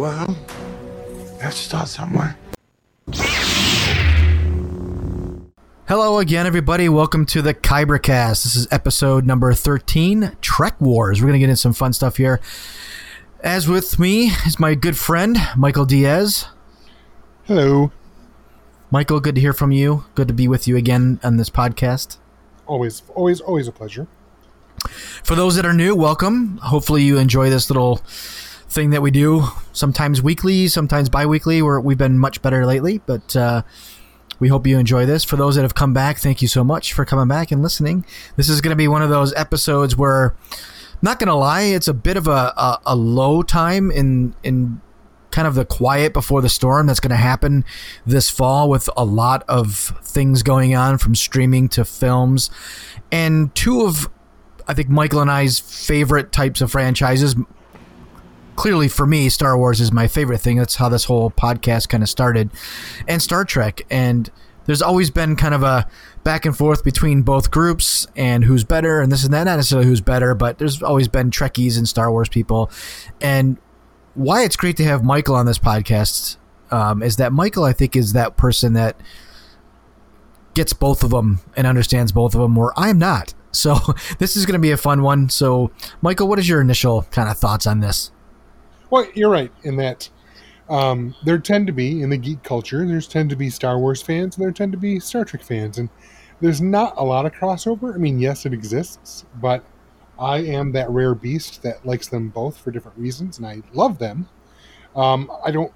Well, let's start somewhere. Hello again, everybody. Welcome to the Kybercast. This is episode number 13, Trek Wars. We're going to get into some fun stuff here. As with me is my good friend, Michael Diaz. Hello. Michael, good to hear from you. Good to be with you again on this podcast. Always, always, always a pleasure. For those that are new, welcome. Hopefully, you enjoy this little thing that we do, sometimes weekly, sometimes bi weekly. Where we've been much better lately, but uh, we hope you enjoy this. For those that have come back, thank you so much for coming back and listening. This is going to be one of those episodes where, not going to lie, it's a bit of a, a, a low time in in kind of the quiet before the storm that's going to happen this fall with a lot of things going on from streaming to films and two of I think Michael and I's favorite types of franchises clearly for me Star Wars is my favorite thing that's how this whole podcast kind of started and Star Trek and there's always been kind of a back and forth between both groups and who's better and this and that not necessarily who's better but there's always been Trekkies and Star Wars people and why it's great to have Michael on this podcast um, is that Michael, I think, is that person that gets both of them and understands both of them, where I'm not. So this is going to be a fun one. So, Michael, what is your initial kind of thoughts on this? Well, you're right in that um, there tend to be in the geek culture. There's tend to be Star Wars fans, and there tend to be Star Trek fans, and there's not a lot of crossover. I mean, yes, it exists, but I am that rare beast that likes them both for different reasons, and I love them. Um, I don't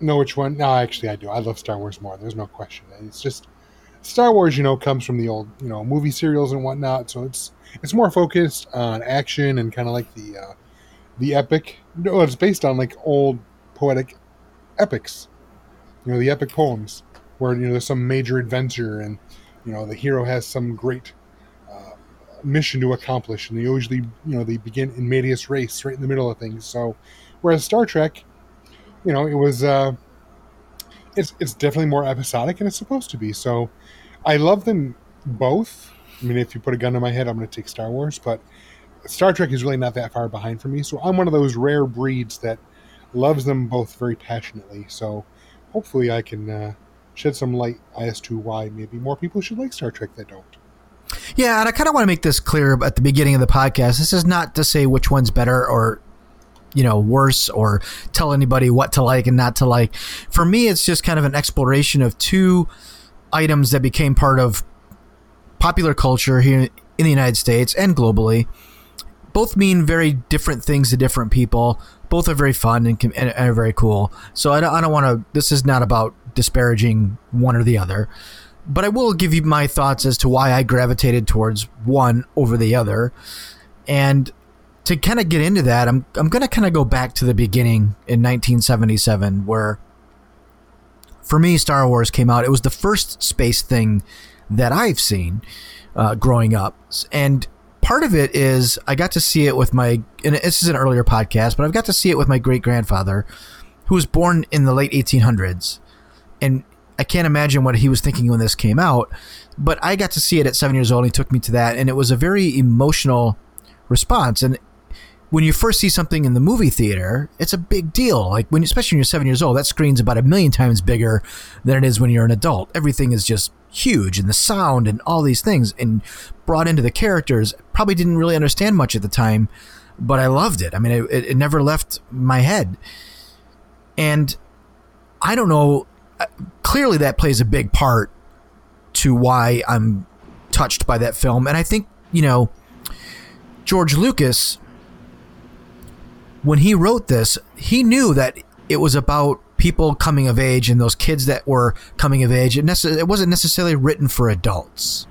know which one. No, actually, I do. I love Star Wars more. There's no question. It's just Star Wars, you know, comes from the old, you know, movie serials and whatnot. So it's it's more focused on action and kind of like the uh, the epic. No, it's based on like old poetic epics. You know, the epic poems where you know there's some major adventure and you know the hero has some great mission to accomplish, and they usually, you know, they begin in medias res, right in the middle of things. So, whereas Star Trek, you know, it was, uh, it's it's definitely more episodic, and it's supposed to be. So, I love them both. I mean, if you put a gun to my head, I'm going to take Star Wars, but Star Trek is really not that far behind for me. So, I'm one of those rare breeds that loves them both very passionately. So, hopefully, I can uh, shed some light as to why maybe more people should like Star Trek that don't. Yeah, and I kind of want to make this clear at the beginning of the podcast. This is not to say which one's better or you know worse or tell anybody what to like and not to like. For me, it's just kind of an exploration of two items that became part of popular culture here in the United States and globally. Both mean very different things to different people. Both are very fun and, and, are very cool. So I don't, I don't want to. This is not about disparaging one or the other but I will give you my thoughts as to why I gravitated towards one over the other. And to kind of get into that, I'm I'm going to kind of go back to the beginning in 1977 where for me Star Wars came out. It was the first space thing that I've seen uh, growing up. And part of it is I got to see it with my and this is an earlier podcast, but I've got to see it with my great grandfather who was born in the late 1800s. And I can't imagine what he was thinking when this came out, but I got to see it at seven years old. And he took me to that, and it was a very emotional response. And when you first see something in the movie theater, it's a big deal. Like when, especially when you're seven years old, that screen's about a million times bigger than it is when you're an adult. Everything is just huge, and the sound and all these things, and brought into the characters. Probably didn't really understand much at the time, but I loved it. I mean, it, it never left my head. And I don't know uh, clearly that plays a big part to why I'm touched by that film. And I think, you know, George Lucas, when he wrote this, he knew that it was about people coming of age and those kids that were coming of age. It, nece- it wasn't necessarily written for adults.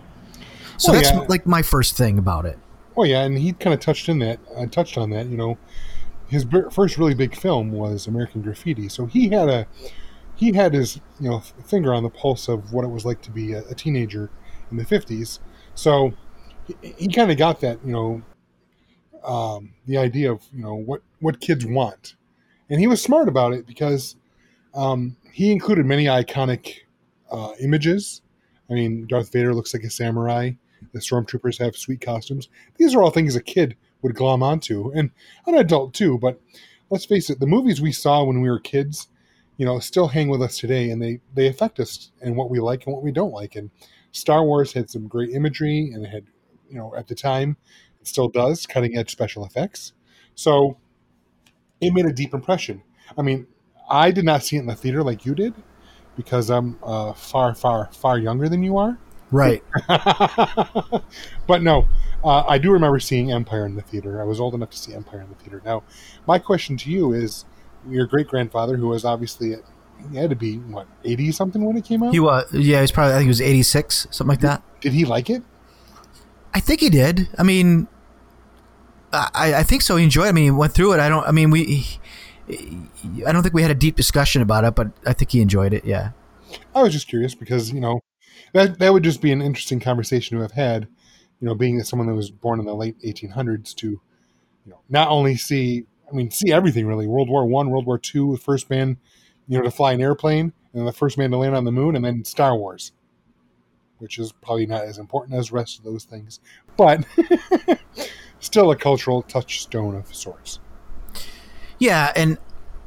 So Well, that's yeah. like my first thing about it. Oh yeah, and he kind of touched in that, uh, touched on that. You know, his bir- first really big film was American Graffiti. So he had a he had his you know finger on the pulse of what it was like to be a, a teenager in the fifties. So he, he kind of got that you know um, the idea of you know what what kids want, and he was smart about it because um, he included many iconic uh, images. I mean, Darth Vader looks like a samurai. The stormtroopers have sweet costumes. These are all things a kid would glom onto, and an adult too. But let's face it, the movies we saw when we were kids, you know, still hang with us today, and they they affect us and what we like and what we don't like. And Star Wars had some great imagery, and it had, you know, at the time, it still does cutting edge special effects. So it made a deep impression. I mean, I did not see it in the theater like you did because I'm uh, far, far, far younger than you are. Right. but no, uh, I do remember seeing Empire in the theater. I was old enough to see Empire in the theater. Now, my question to you is: Your great grandfather, who was obviously he had to be what eighty something when it came out, He was. Yeah, he was probably. I think he was eighty six, something like that. did he like it? I think he did. I mean, I, I think so. He enjoyed. it. I mean, he went through it. I don't. I mean, we. I don't think we had a deep discussion about it, but I think he enjoyed it. Yeah. I was just curious because you know that that would just be an interesting conversation to have had. You know, being someone that was born in the late 1800s to, you know, not only see, I mean, see everything really. World War One, World War Two, the first man, you know, to fly an airplane, and the first man to land on the moon, and then Star Wars, which is probably not as important as rest of those things, but still a cultural touchstone of sorts. Yeah, and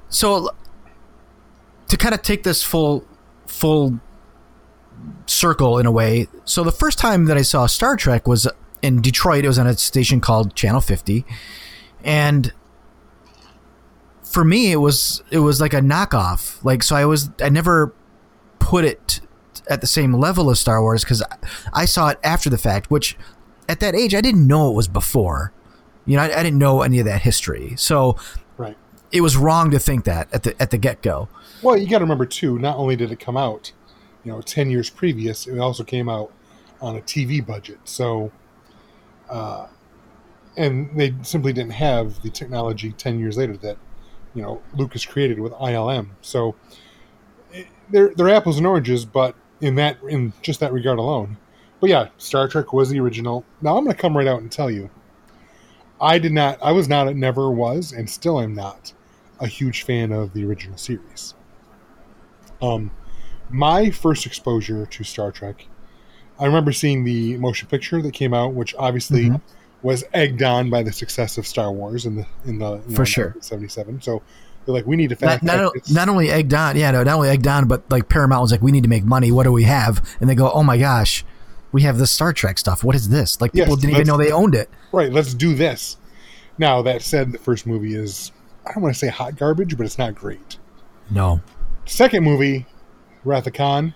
so to kind of take this full full circle in a way. So the first time that I saw Star Trek was in Detroit. It was on a station called Channel 50, and for me, it was it was like a knockoff. Like so, I was I never put it at the same level as Star Wars because I saw it after the fact. Which at that age, I didn't know it was before. You know, I, I didn't know any of that history. So. It was wrong to think that at the at the get go. Well, you got to remember too. Not only did it come out, you know, ten years previous, it also came out on a TV budget. So, uh, and they simply didn't have the technology ten years later that you know Lucas created with ILM. So, they're they're apples and oranges, but in that in just that regard alone. But yeah, Star Trek was the original. Now I'm going to come right out and tell you, I did not. I was not. It never was, and still am not a huge fan of the original series. Um, my first exposure to Star Trek, I remember seeing the motion picture that came out, which obviously Mhm. was egged on by the success of Star Wars in the in the you For sure. seventy seven. So they're like, we need to Not, fact not, o- not only egged on, yeah, no, not only egged on, but like Paramount was like, we need to make money. What do we have? And they go, oh my gosh, we have this Star Trek stuff. What is this? Like Yes, people didn't even know they owned it. right, let's do this. Now that said, the first movie is I don't want to say hot garbage, but it's not great. No. Second movie, Wrath of Khan,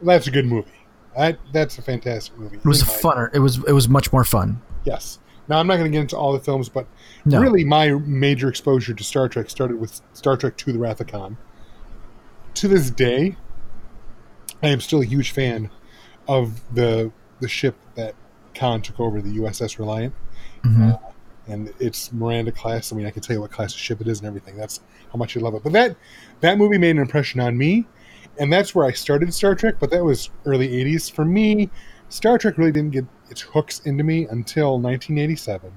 that's a good movie. That that's a fantastic movie. It was funner. It was it was much more fun. Yes. Now I'm not going to get into all the films, but No. really my major exposure to Star Trek started with Star Trek II: The Wrath of Khan. To this day, I am still a huge fan of the the ship that Khan took over, the USS Reliant, Mhm. uh, and it's Miranda class. I mean, I can tell you what class of ship it is and everything. That's how much I love it. But that that movie made an impression on me, and that's where I started Star Trek. But that was early '80s for me. Star Trek really didn't get its hooks into me until 1987,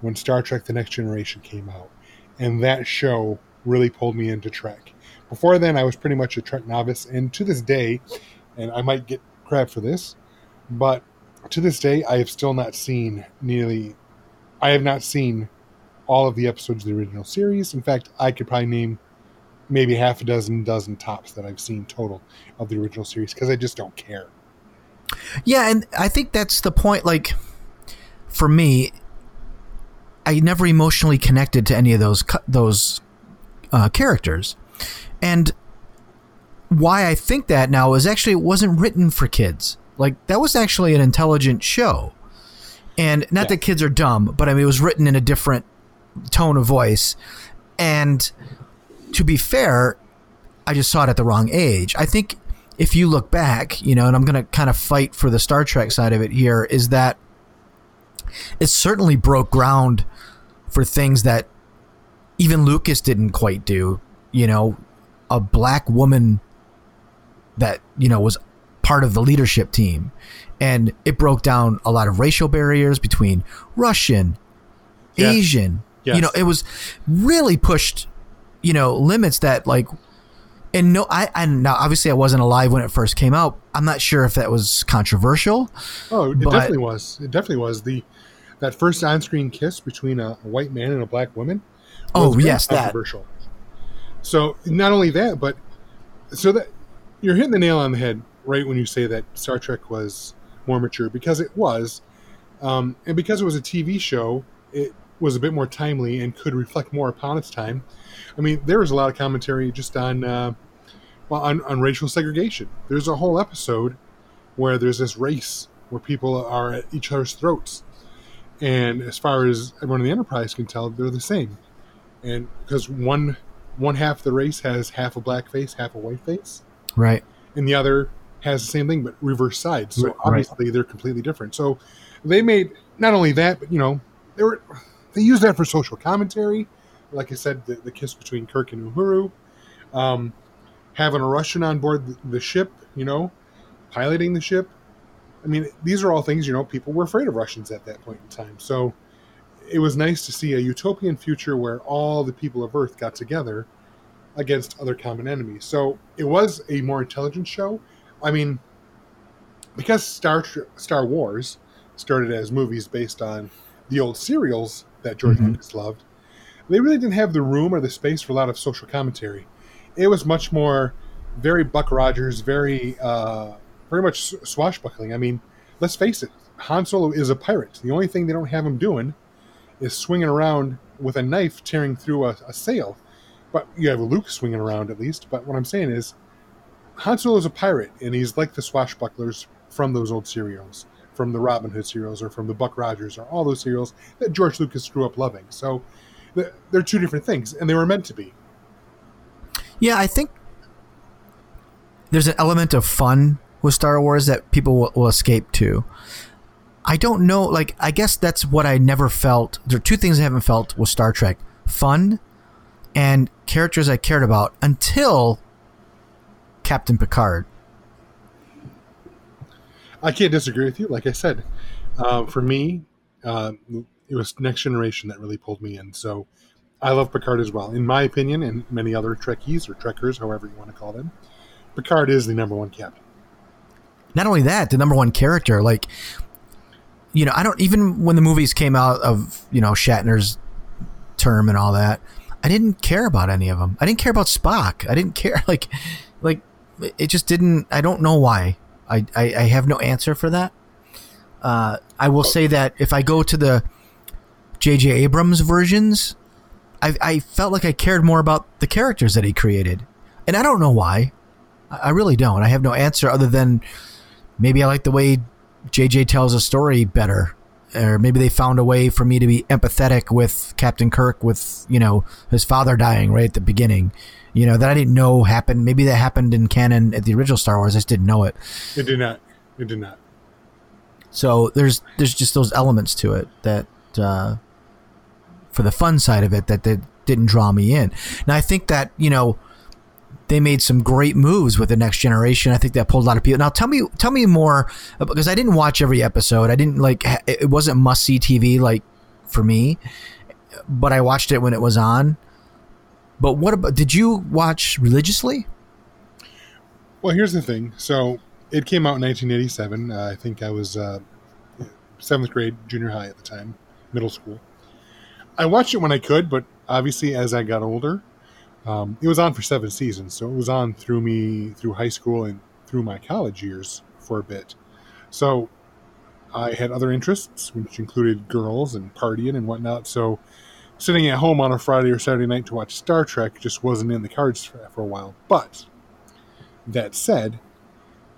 when Star Trek: The Next Generation came out, and that show really pulled me into Trek. Before then, I was pretty much a Trek novice, and to this day, and I might get crap for this, but to this day, I have still not seen nearly. I have not seen all of the episodes of the original series. In fact, I could probably name maybe half a dozen, dozen tops that I've seen total of the original series because I just don't care. Yeah, and I think that's the point. Like, for me, I never emotionally connected to any of those those uh, characters, and why I think that now is actually it wasn't written for kids. Like that was actually an intelligent show, and not Yeah. that kids are dumb, but I mean it was written in a different tone of voice, and to be fair, I just saw it at the wrong age. I think if you look back, you know, and I'm going to kind of fight for the Star Trek side of it here, is that it certainly broke ground for things that even Lucas didn't quite do. You know, a black woman that you know was part of the leadership team, and it broke down a lot of racial barriers between Russian, Yes. Asian. You know, it was really pushed. You know, limits that like. And no, I and now obviously I wasn't alive when it first came out. I'm not sure if that was controversial. Oh, it But- definitely was. It definitely was the that first on-screen kiss between a, a white man and a black woman. Oh, yes, that. controversial. So not only that, but so that you're hitting the nail on the head right when you say that Star Trek was more mature because it was, um, and because it was a TV show, it was a bit more timely and could reflect more upon its time. I mean, there was a lot of commentary just on, uh, well, on, on racial segregation. There's a whole episode where there's this race where people are at each other's throats, and as far as everyone in the Enterprise can tell, they're the same. And because one one half of the race has half a black face, half a white face, Right. and the other has the same thing but reverse sides. So Right. obviously they're completely different. So they made not only that, but you know, they were they used that for social commentary. Like I said, the, the kiss between Kirk and Uhura, um, having a Russian on board the, the ship, you know, piloting the ship. I mean, these are all things you know people were afraid of Russians at that point in time. So it was nice to see a utopian future where all the people of Earth got together against other common enemies. So it was a more intelligent show. I mean, because Star Star Wars started as movies based on the old serials that George Mhm. Lucas loved, they really didn't have the room or the space for a lot of social commentary. It was much more very Buck Rogers, very uh, very much swashbuckling. I mean, let's face it, Han Solo is a pirate. The only thing they don't have him doing is swinging around with a knife tearing through a, a sail. But you have Luke swinging around at least. But what I'm saying is, Han Solo is a pirate, and he's like the swashbucklers from those old serials, from the Robin Hood serials, or from the Buck Rogers, or all those serials that George Lucas grew up loving. So they're two different things, and they were meant to be. Yeah, I think there's an element of fun with Star Wars that people will, will escape to. I don't know, like, I guess that's what I never felt. There are two things I haven't felt with Star Trek fun and characters I cared about until Captain Picard. I can't disagree with you. Like I said, um, for me, uh, it was Next Generation that really pulled me in. So I love Picard as well. In my opinion, and many other Trekkies or Trekkers, however you want to call them, Picard is the number one captain. Not only that, the number one character, like, you know, I don't even when the movies came out of, you know, Shatner's term and all that, I didn't care about any of them. I didn't care about Spock. I didn't care like it just didn't I don't know why. I I, I have no answer for that. Uh, I will say that if I go to the J.J. Abrams versions, I, I felt like I cared more about the characters that he created, and I don't know why. I, I really don't. I have no answer other than maybe I like the way JJ tells a story better. Or maybe they found a way for me to be empathetic with Captain Kirk with, you know, his father dying right at the beginning. You know, that I didn't know happened. Maybe that happened in canon at the original Star Wars. I just didn't know it. It did not. It did not. So there's there's just those elements to it that uh, for the fun side of it that, that didn't draw me in. Now I think that you know they made some great moves with the next generation. I think that pulled a lot of people. Now tell me tell me more because I didn't watch every episode. I didn't like it wasn't must see TV like for me, but I watched it when it was on. But what about did you watch religiously? Well, here's the thing. So it came out in 1987. Uh, I think I was uh, seventh grade, junior high at the time, middle school. I watched it when I could, but obviously as I got older, um, it was on for seven seasons. So it was on through me through high school and through my college years for a bit. So I had other interests, which included girls and partying and whatnot. So sitting at home on a Friday or Saturday night to watch Star Trek just wasn't in the cards for, for a while. But that said,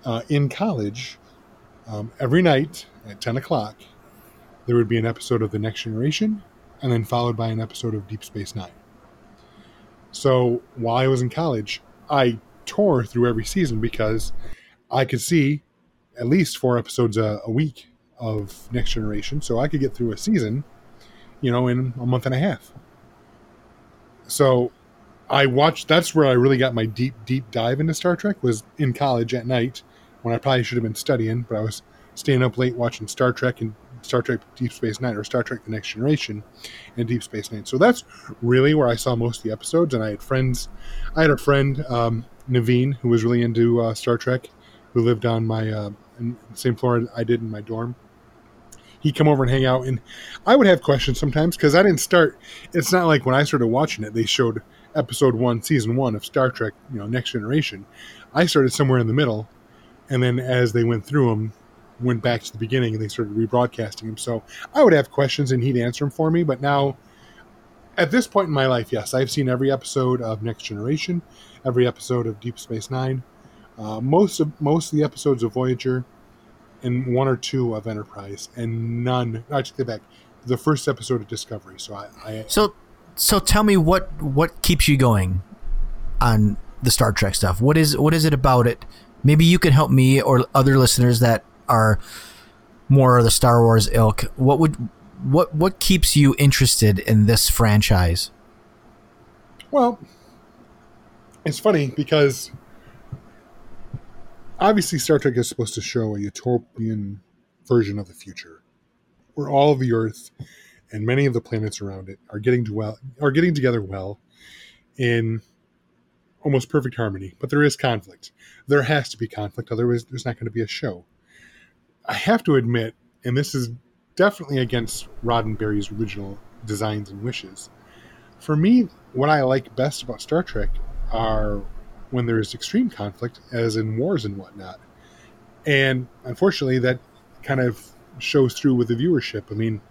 uh, in college, um, every night at 10 o'clock, there would be an episode of The Next Generation and then followed by an episode of Deep Space Nine. So while I was in college, I tore through every season because I could see at least four episodes a, a week of Next Generation. So I could get through a season, you know, in a month and a half. so I watched. That's where I really got my deep, deep dive into Star Trek. Was in college at night when I probably should have been studying, but I was staying up late watching Star Trek and Star Trek Deep Space Nine or Star Trek The Next Generation and Deep Space Nine. So that's really where I saw most of the episodes. And I had friends. I had a friend, um, Naveen, who was really into uh, Star Trek, who lived on my uh, same floor I did in my dorm. He'd come over and hang out, and I would have questions sometimes because I didn't start. It's not like when I started watching it, they showed episode one, season one of Star Trek, you know, Next Generation. I started somewhere in the middle, and then as they went through them, went back to the beginning and they started rebroadcasting them. So I would have questions and he'd answer them for me. But now, at this point in my life, yes, I've seen every episode of Next Generation, every episode of Deep Space Nine, uh, most of most of the episodes of Voyager, and one or two of Enterprise, and none. I take that back. The first episode of Discovery. So I, I So, so tell me what what keeps you going on the Star Trek stuff. What is what is it about it? Maybe you can help me or other listeners that are more of the Star Wars ilk. What would what what keeps you interested in this franchise? Well, it's funny because obviously Star Trek is supposed to show a utopian version of the future, where all of the Earth and many of the planets around it are getting to well are getting together well in almost perfect harmony. But there is conflict. There has to be conflict, otherwise there's not going to be a show. I have to admit, and this is definitely against Roddenberry's original designs and wishes. For me, what I like best about Star Trek are when there is extreme conflict, as in wars and whatnot. And unfortunately, that kind of shows through with the viewership. I mean,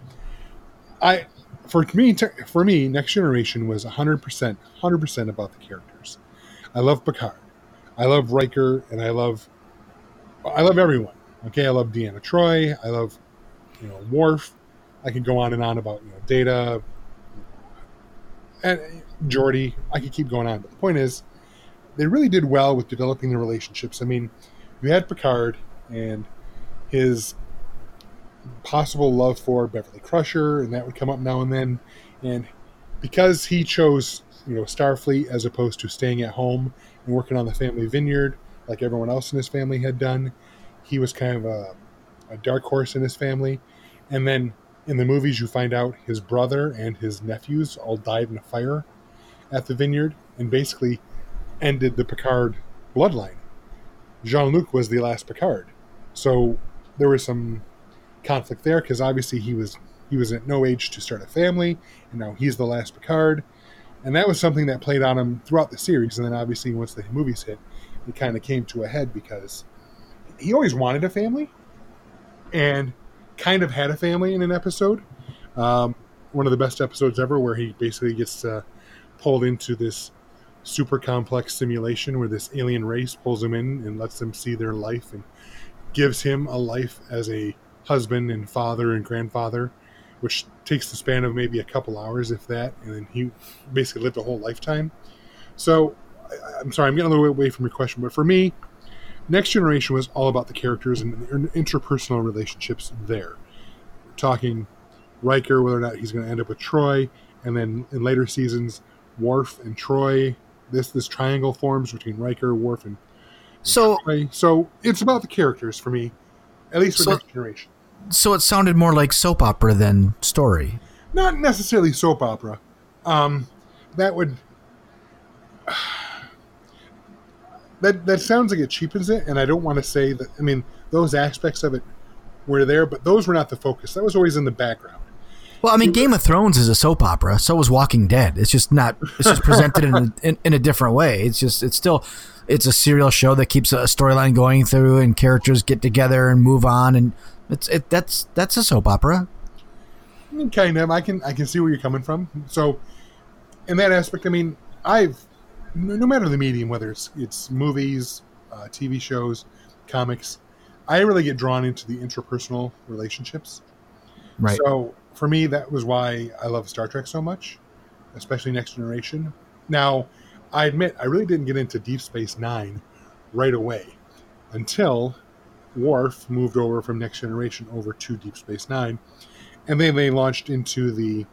I for me for me, Next Generation was 100% 100% about the characters. I love Picard. I love Riker and I love I love everyone. Okay, I love Deanna Troi. I love you know Worf. I could go on and on about you know Data and Geordi. I could keep going on, but the point is, they really did well with developing the relationships. I mean, you had Picard and his possible love for Beverly Crusher, and that would come up now and then. And because he chose, you know, Starfleet as opposed to staying at home and working on the family vineyard like everyone else in his family had done, he was kind of a, a dark horse in his family. And then in the movies, you find out his brother and his nephews all died in a fire at the vineyard and basically ended the Picard bloodline. Jean Luc was the last Picard. So there was some conflict there because obviously he was he was at no age to start a family, and now he's the last Picard, and that was something that played on him throughout the series. And then obviously once the movies hit, it kind of came to a head because he always wanted a family, and kind of had a family in an episode. Um, one of the best episodes ever, where he basically gets uh, pulled into this super complex simulation where this alien race pulls him in and lets them see their life and gives him a life as a husband and father and grandfather, which takes the span of maybe a couple hours, if that, and then he basically lived a whole lifetime. So, I, I'm sorry, I'm getting a little away from your question, but for me, Next Generation was all about the characters and the interpersonal relationships there. We're talking Riker, whether or not he's going to end up with Troi, and then in later seasons, Worf and Troi. This this triangle forms between Riker, Worf, and, and So Troi. So it's about the characters for me, at least for So- Next Generation. so it sounded more like soap opera than story. Not necessarily soap opera. Um, that would that that sounds like it cheapens it, and I don't want to say that. I mean, those aspects of it were there, but those were not the focus. That was always in the background. Well, I mean, Game of Thrones is a soap opera. So was Walking Dead. It's just not. It's just presented in a, in, in a different way. It's just. It's still. It's a serial show that keeps a storyline going through, and characters get together and move on, and it's it. That's that's a soap opera. I mean, kind of. I can I can see where you're coming from. So, in that aspect, I mean, I've no matter the medium, whether it's it's movies, uh, TV shows, comics, I really get drawn into the interpersonal relationships. Right. So for me, that was why I love Star Trek so much, especially Next Generation. Now, I admit I really didn't get into Deep Space Nine right away until Worf moved over from Next Generation over to Deep Space Nine, and then they launched into the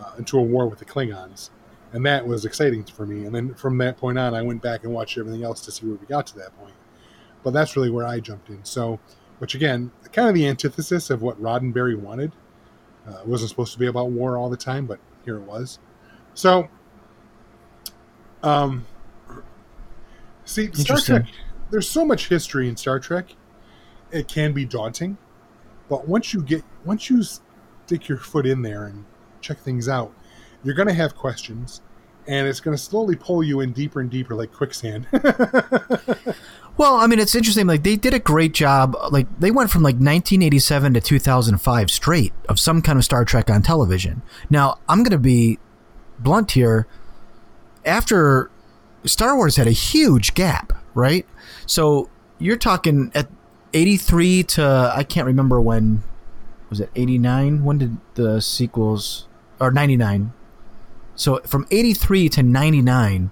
uh, into a war with the Klingons, and that was exciting for me. And then from that point on, I went back and watched everything else to see where we got to that point. But that's really where I jumped in. So, which again, kind of the antithesis of what Roddenberry wanted. Uh, it wasn't supposed to be about war all the time, but here it was. So, um, see, Star Trek. There's so much history in Star Trek. It can be daunting, but once you get once you stick your foot in there and check things out, you're going to have questions, and it's going to slowly pull you in deeper and deeper, like quicksand. Well, I mean, it's interesting. Like they did a great job. Like they went from like 1987 to 2005 straight of some kind of Star Trek on television. Now, I'm going to be blunt here. After Star Wars had a huge gap, right? So you're talking at 83 to I can't remember when was it 89? When did the sequels or 99? So from 83 to 99,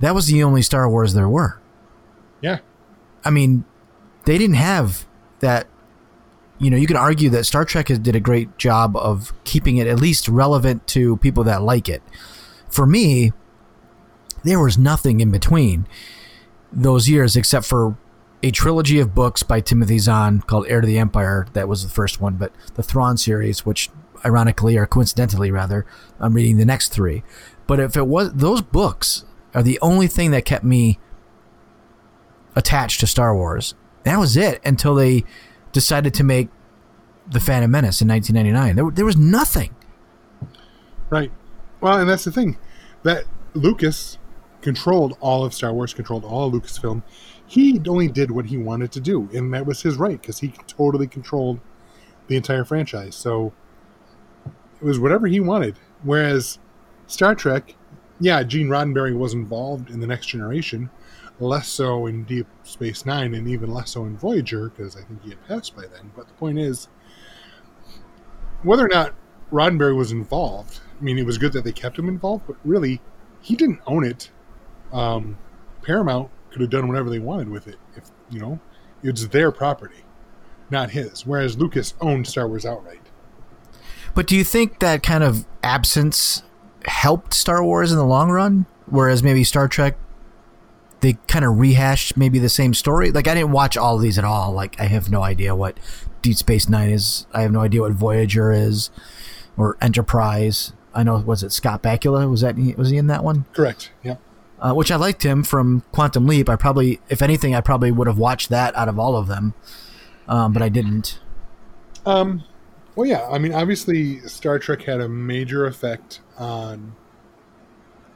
that was the only Star Wars there were. yeah, I mean, they didn't have that. You know, you can argue that Star Trek has, did a great job of keeping it at least relevant to people that like it. For me, there was nothing in between those years except for a trilogy of books by Timothy Zahn called Heir to the Empire. That was the first one, but the Thrawn series, which ironically or coincidentally rather, I'm reading the next three. But if it was those books are the only thing that kept me attached to Star Wars. That was it until they decided to make the Phantom Menace in 1999. There, there was nothing. right. Well, and that's the thing that Lucas controlled all of Star Wars, controlled all of Lucasfilm. He only did what he wanted to do, and that was his right because he totally controlled the entire franchise. So it was whatever he wanted. Whereas Star Trek, yeah, Gene Roddenberry was involved in the Next Generation, less so in Deep Space Nine, and even less so in Voyager because I think he had passed by then. But the point is, whether or not Roddenberry was involved, I mean, it was good that they kept him involved, but really, he didn't own it. Um, Paramount could have done whatever they wanted with it. If you know, it's their property, not his. Whereas Lucas owned Star Wars outright. But do you think that kind of absence helped Star Wars in the long run? Whereas maybe Star Trek, they kind of rehashed maybe the same story. Like I didn't watch all of these at all. Like I have no idea what Deep Space Nine is. I have no idea what Voyager is, or Enterprise. I know was it Scott Bakula? Was that was he in that one? Correct. Yep. uh, which I liked him from Quantum Leap. I probably, if anything, I probably would have watched that out of all of them, um, but I didn't. Um, well, yeah. I mean, obviously, Star Trek had a major effect on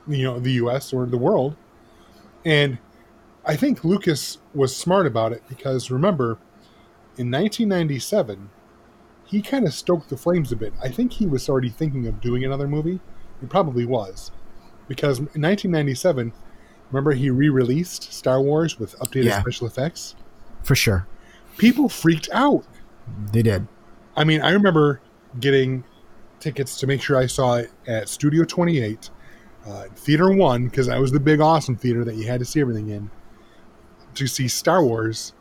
you know the U.S. or the world, and I think Lucas was smart about it because remember, in 1997, he kind of stoked the flames a bit. I think he was already thinking of doing another movie. He probably was, because in 1997, remember he re-released Star Wars with updated Yeah. special effects. For sure, People freaked out. they did. I mean, I remember getting tickets to make sure I saw it at Studio 28, uh, Theater 1, because that was the big, awesome theater that you had to see everything in, to see Star Wars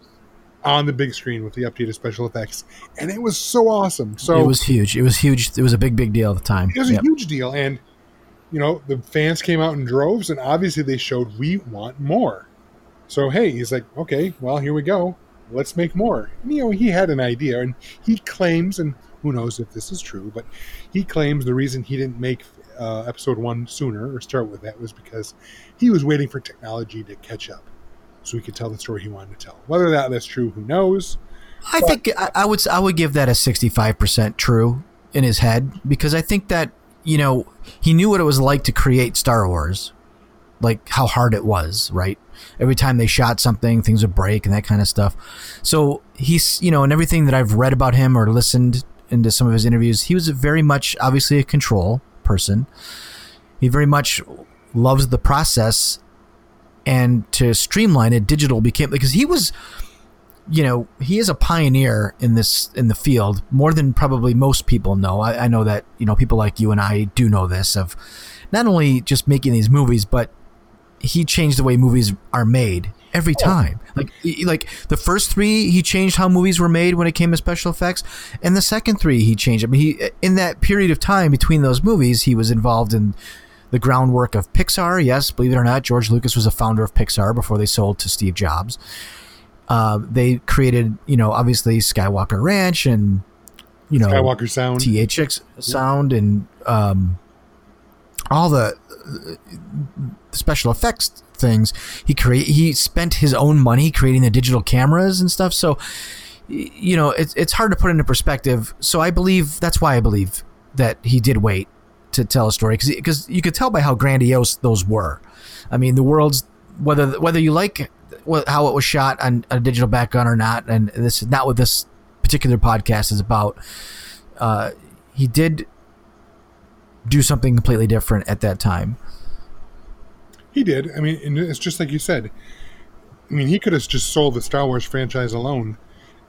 on the big screen with the updated special effects. And it was so awesome. So it was huge. It was huge. It was a big, big deal at the time. it was a huge deal. And, you know, the fans came out in droves, and obviously they showed, we want more. So, hey, he's like, okay, well, here we go. Let's make more. And, you know, he had an idea, and he claims, and who knows if this is true, but he claims the reason he didn't make uh, episode one sooner or start with that was because he was waiting for technology to catch up so he could tell the story he wanted to tell. Whether that that's true, who knows? I think I, I would I would give that a sixty five percent true in his head because I think that you know he knew what it was like to create Star Wars, like how hard it was. Right, every time they shot something, things would break and that kind of stuff. So he's you know, and everything that I've read about him or listened into some of his interviews, he was very much obviously a control person. He very much loves the process and to streamline it digital became because he was you know he is a pioneer in this in the field more than probably most people know I, I know that you know people like you and i do know this of not only just making these movies but he changed the way movies are made every time like like the first three he changed how movies were made when it came to special effects and the second three he changed i mean he in that period of time between those movies he was involved in the groundwork of Pixar. Yes, believe it or not, George Lucas was a founder of Pixar before they sold to Steve Jobs. Uh, they created, you know, obviously Skywalker Ranch and you know Skywalker Sound. THX sound and um, all the special effects things. He create he spent his own money creating the digital cameras and stuff. So you know it's it's hard to put into perspective. So I believe that's why I believe that he did wait to tell a story because you could tell by how grandiose those were. I mean, the world's whether whether you like how it was shot on a digital background or not, and this is not what this particular podcast is about. Uh, he did do something completely different at that time. He did. I mean, and it's just like you said. I mean, he could have just sold the Star Wars franchise alone,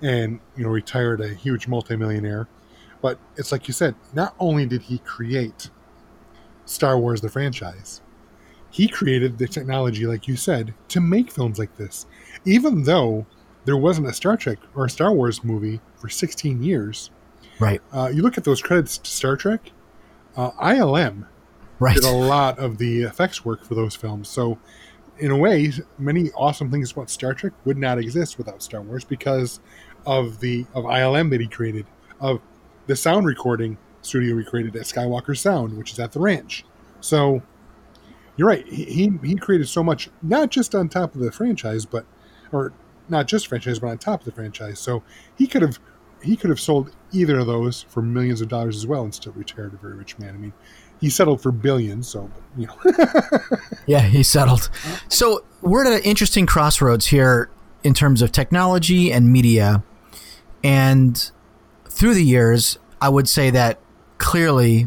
and you know, retired a huge multimillionaire. But it's like you said. Not only did he create Star Wars the franchise, he created the technology, like you said, to make films like this. Even though there wasn't a Star Trek or a Star Wars movie for 16 years, Right. uh, you look at those credits to Star Trek. Uh, ILM Right. did a lot of the effects work for those films. So, in a way, many awesome things about Star Trek would not exist without Star Wars because of the of ILM that he created, of the sound recording studio we created at Skywalker Sound, which is at the ranch. So, you're right. He he, he created so much, not just on top of the franchise, but or not just franchise, but on top of the franchise. So he could have he could have sold either of those for millions of dollars as well and still retired a very rich man. I mean, he settled for billions, so you know. Yeah, he settled. So we're at an interesting crossroads here in terms of technology and media. And through the years, I would say that clearly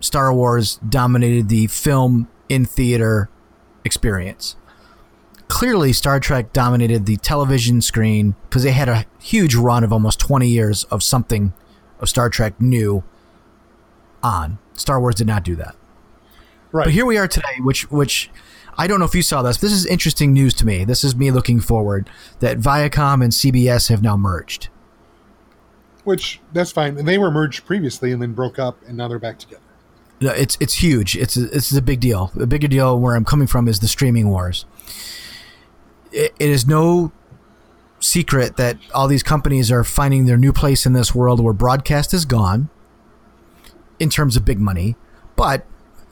Star Wars dominated the film in theater experience. Clearly, Star Trek dominated the television screen because they had a huge run of almost 20 years of something of Star Trek new on. Star Wars did not do that. right. But here we are today, which which I don't know if you saw this. This is interesting news to me. This is me looking forward that Viacom and CBS have now merged. Which that's fine. And they were merged previously and then broke up, and now they're back together. No, It's it's huge. It's a, it's a big deal. A bigger deal where I'm coming from is the streaming wars. It, it is no secret that all these companies are finding their new place in this world where broadcast is gone in terms of big money, but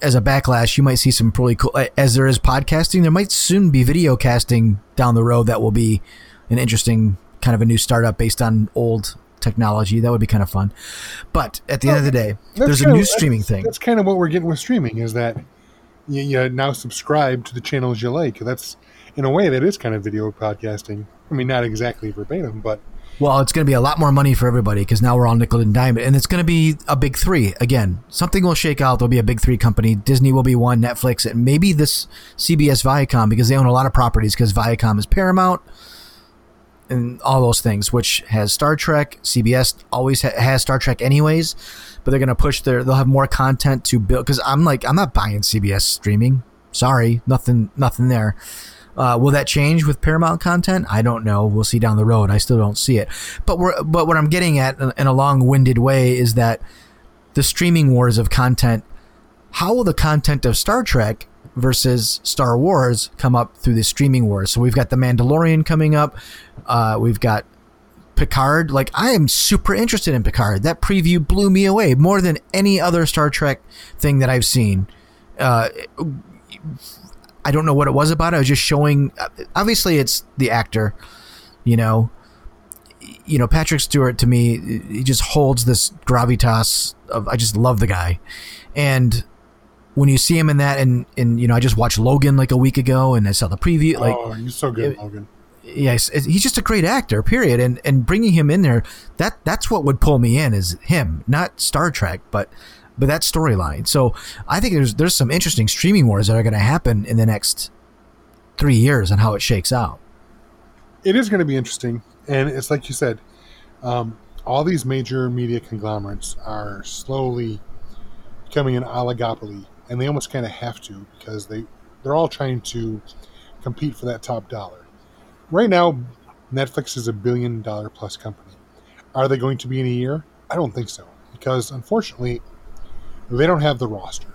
as a backlash, you might see some really cool. As there is podcasting, there might soon be video casting down the road that will be an interesting kind of a new startup based on old technology. That would be kind of fun. But at the end of the day, there's a new streaming that's- thing. That's kind of what we're getting with streaming is that you, you now subscribe to the channels you like. That's in a way that is kind of video podcasting. I mean, not exactly verbatim, but Well, it's going to be a lot more money for everybody because now we're all nickel and diamond, and it's going to be a big three again. Something will shake out. There'll be a big three company. Disney will be one, Netflix, and maybe this CBS Viacom because they own a lot of properties. Because Viacom is Paramount and all those things, which has Star Trek. CBS always ha- has Star Trek, anyways, but they're going to push their. They'll have more content to build. Because I'm like, I'm not buying CBS streaming. Sorry, nothing, nothing there. Uh, will that change with Paramount content? I don't know. We'll see down the road. I still don't see it. But we're, but what I'm getting at in, a long-winded way is that the streaming wars of content. How will the content of Star Trek versus Star Wars come up through the streaming wars? So we've got the Mandalorian coming up. Uh, we've got Picard. Like I am super interested in Picard. That preview blew me away more than any other Star Trek thing that I've seen. Uh, I don't know what it was about. I was just showing. Uh, obviously, it's the actor. You know, you know Patrick Stewart to me, he just holds this gravitas of. I just love the guy, and when you see him in that, and and you know, I just watched Logan like a week ago, and I saw the preview. Like, oh, he's so good, it- Logan. yes, he's just a great actor. Period. And and bringing him in there, that that's what would pull me in is him, not Star Trek, but but that storyline. So I think there's there's some interesting streaming wars that are going to happen in the next three years and how it shakes out. It is going to be interesting, and it's like you said, um, all these major media conglomerates are slowly becoming an oligopoly, and they almost kind of have to because they they're all trying to compete for that top dollar. Right now, Netflix is a billion dollar plus company. Are they going to be in a year? I don't think so, because unfortunately, they don't have the roster.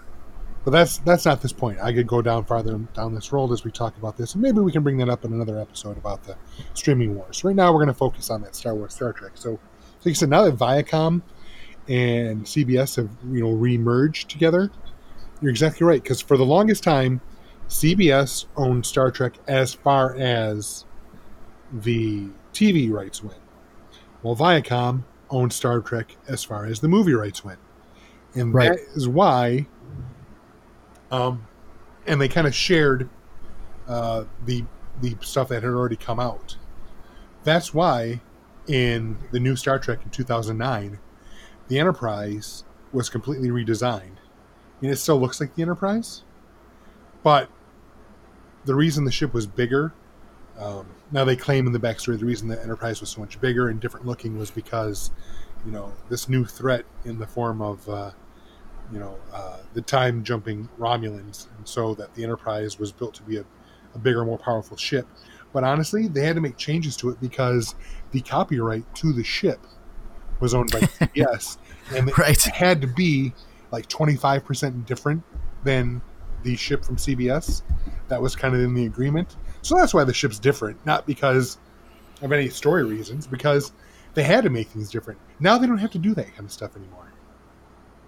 But that's that's not this point. I could go down farther down this road as we talk about this, and maybe we can bring that up in another episode about the streaming wars. Right now, we're going to focus on that Star Wars, Star Trek. So, like I said, now that Viacom and CBS have you know remerged together, you're exactly right. Because for the longest time, CBS owned Star Trek as far as the TV rights went, while Viacom owned Star Trek as far as the movie rights went, and Right. that is why. Um, and they kind of shared uh, the the stuff that had already come out. That's why in the new Star Trek in 2009, the Enterprise was completely redesigned. Mean, it still looks like the Enterprise, but the reason the ship was bigger. Um, now they claim in the backstory the reason the Enterprise was so much bigger and different looking was because, you know, this new threat in the form of, uh, you know, uh, the time jumping Romulans, and so that the Enterprise was built to be a, a bigger, more powerful ship. But honestly, they had to make changes to it because the copyright to the ship was owned by CBS, and it Right. had to be like 25% different than the ship from CBS. That was kind of in the agreement. So that's why the ship's different, not because of any story reasons, because they had to make things different. Now they don't have to do that kind of stuff anymore.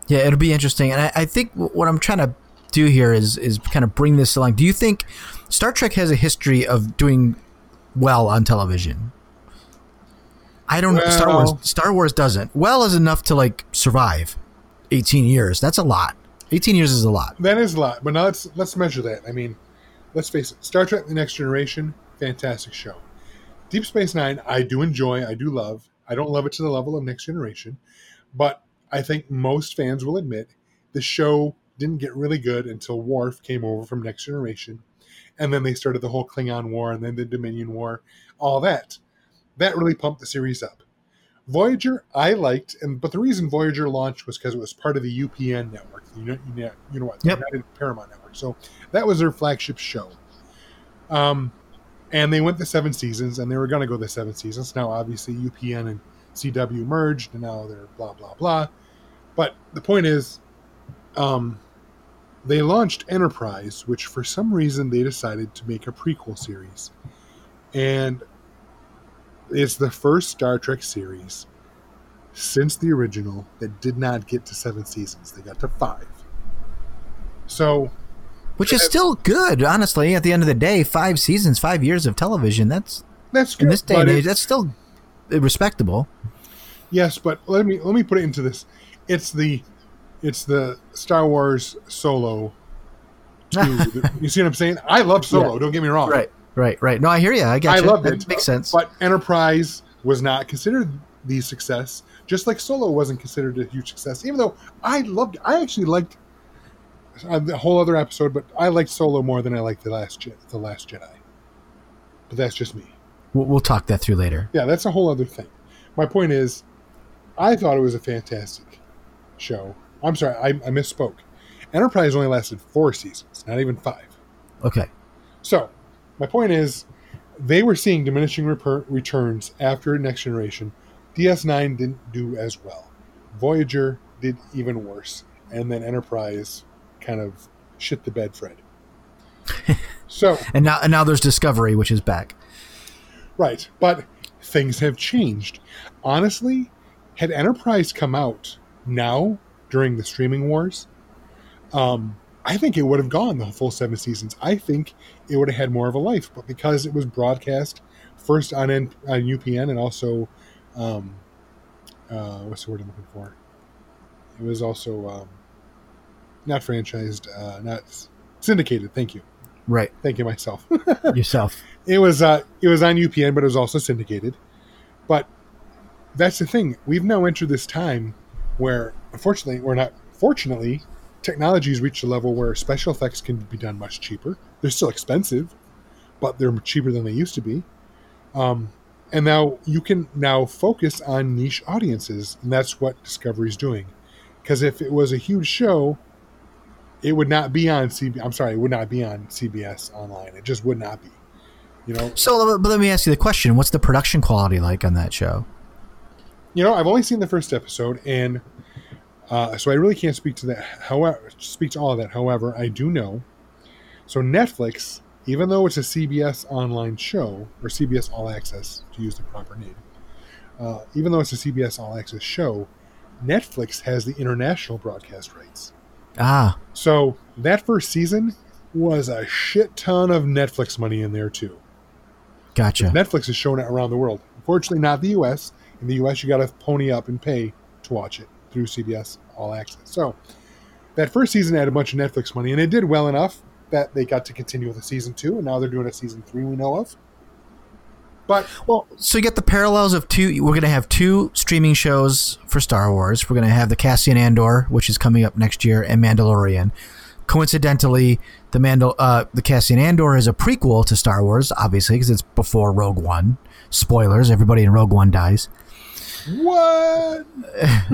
Yeah, it'll be interesting, and I, I think what I'm trying to do here is is kind of bring this along. Do you think Star Trek has a history of doing well on television? I don't know. Star Wars. Star Wars doesn't. Well is enough to like survive 18 years. That's a lot. 18 years is a lot. That is a lot, but now let's let's measure that. I mean, let's face it. Star Trek: The Next Generation, fantastic show. Deep Space Nine, I do enjoy, I do love. I don't love it to the level of Next Generation, but I think most fans will admit the show didn't get really good until Worf came over from Next Generation, and then they started the whole Klingon War and then the Dominion War, all that. That really pumped the series up. Voyager, I liked, and but the reason Voyager launched was because it was part of the UPN network, the Uni- Uni- you know what, the Yep. United Paramount Network. So that was their flagship show. Um, and they went the seven seasons, and they were going to go the seven seasons. Now, obviously, UPN and CW merged, and now they're blah blah blah. But the point is, um, they launched Enterprise, which for some reason they decided to make a prequel series, and it's the first Star Trek series since the original that did not get to seven seasons. They got to five. So Which is still good, honestly. At the end of the day, five seasons, five years of television. That's that's good. in this day and age. That's still respectable. Yes, but let me let me put it into this. It's the it's the Star Wars Solo. two. you see what I'm saying? I love Solo. Yeah. Don't get me wrong. Right, right, right. No, I hear you. I got I love it. Makes sense. But Enterprise was not considered the success, just like Solo wasn't considered a huge success. Even though I loved, I actually liked uh, the whole other episode, but I liked Solo more than I liked the last Je- the Last Jedi. But that's just me. We'll, we'll talk that through later. Yeah, that's a whole other thing. My point is, I thought it was a fantastic show. I'm sorry, I, I misspoke. Enterprise only lasted four seasons, not even five. Okay. So, my point is, they were seeing diminishing reper- returns after Next Generation. DS9 didn't do as well. Voyager did even worse, and then Enterprise kind of shit the bed, Fred. so, And now, and now there's Discovery, which is back. Right, but things have changed. Honestly, had Enterprise come out now during the streaming wars, um, I think it would have gone the full seven seasons. I think it would have had more of a life, but because it was broadcast first on N- on UPN and also, um, uh, what's the word I'm looking for? It was also um, not franchised, uh, not syndicated. Thank you, Right. thank you myself. Yourself. it was uh, it was on UPN, but it was also syndicated. But that's the thing. We've now entered this time where, unfortunately, we're not fortunately, technology has reached a level where special effects can be done much cheaper. They're still expensive, but they're cheaper than they used to be. Um, and now you can now focus on niche audiences, and that's what Discovery's doing. Because if it was a huge show, it would not be on CB. I'm sorry, it would not be on CBS online. It just would not be. You know, So, but let me ask you the question: What's the production quality like on that show? you know, I've only seen the first episode, and Uh, so I really can't speak to that. However, speak to all of that. However, I do know. So Netflix, even though it's a CBS online show or CBS All Access to use the proper name, uh, even though it's a CBS All Access show, Netflix has the international broadcast rights. Ah, So that first season was a shit ton of Netflix money in there too. gotcha. Netflix is showing it around the world. Unfortunately, not the U.S. In the U.S., you got to pony up and pay to watch it through CBS All Access. So that first season had a bunch of Netflix money, and it did well enough that they got to continue with a season two, and now they're doing a season three. We know of. But Well, so you get the parallels of two. We're going to have two streaming shows for Star Wars. We're going to have the Cassian Andor, which is coming up next year, and Mandalorian. Coincidentally, the Mandal uh, the Cassian Andor is a prequel to Star Wars, obviously, because it's before Rogue One. Spoilers: everybody in Rogue One dies. what?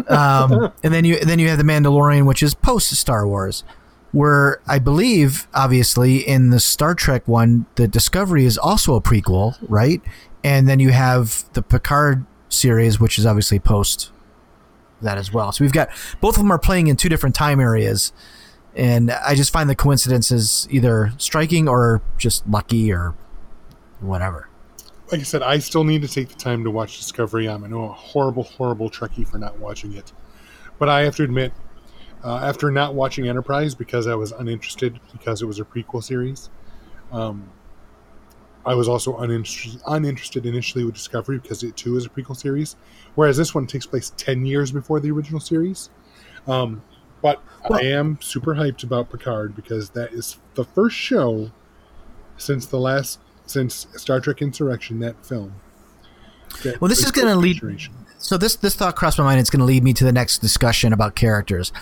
Um, and then you then you have the Mandalorian, which is post Star Wars, where I believe, obviously, in the Star Trek one, the Discovery is also a prequel, right? And then you have the Picard series, which is obviously post that as well. So we've got both of them are playing in two different time areas, and I just find the coincidences either striking or just lucky or whatever. Like I said, I still need to take the time to watch Discovery. I'm a horrible, horrible Trekkie for not watching it. But I have to admit, uh, after not watching Enterprise because I was uninterested because it was a prequel series, um, I was also uninterested, uninterested initially with Discovery because it too is a prequel series, whereas this one takes place 10 years before the original series. Um, but I am super hyped about Picard because that is the first show since the last since Star Trek Insurrection that film. that Well, this is gonna lead- So this this thought crossed my mind. It's going to lead me to the next discussion about characters.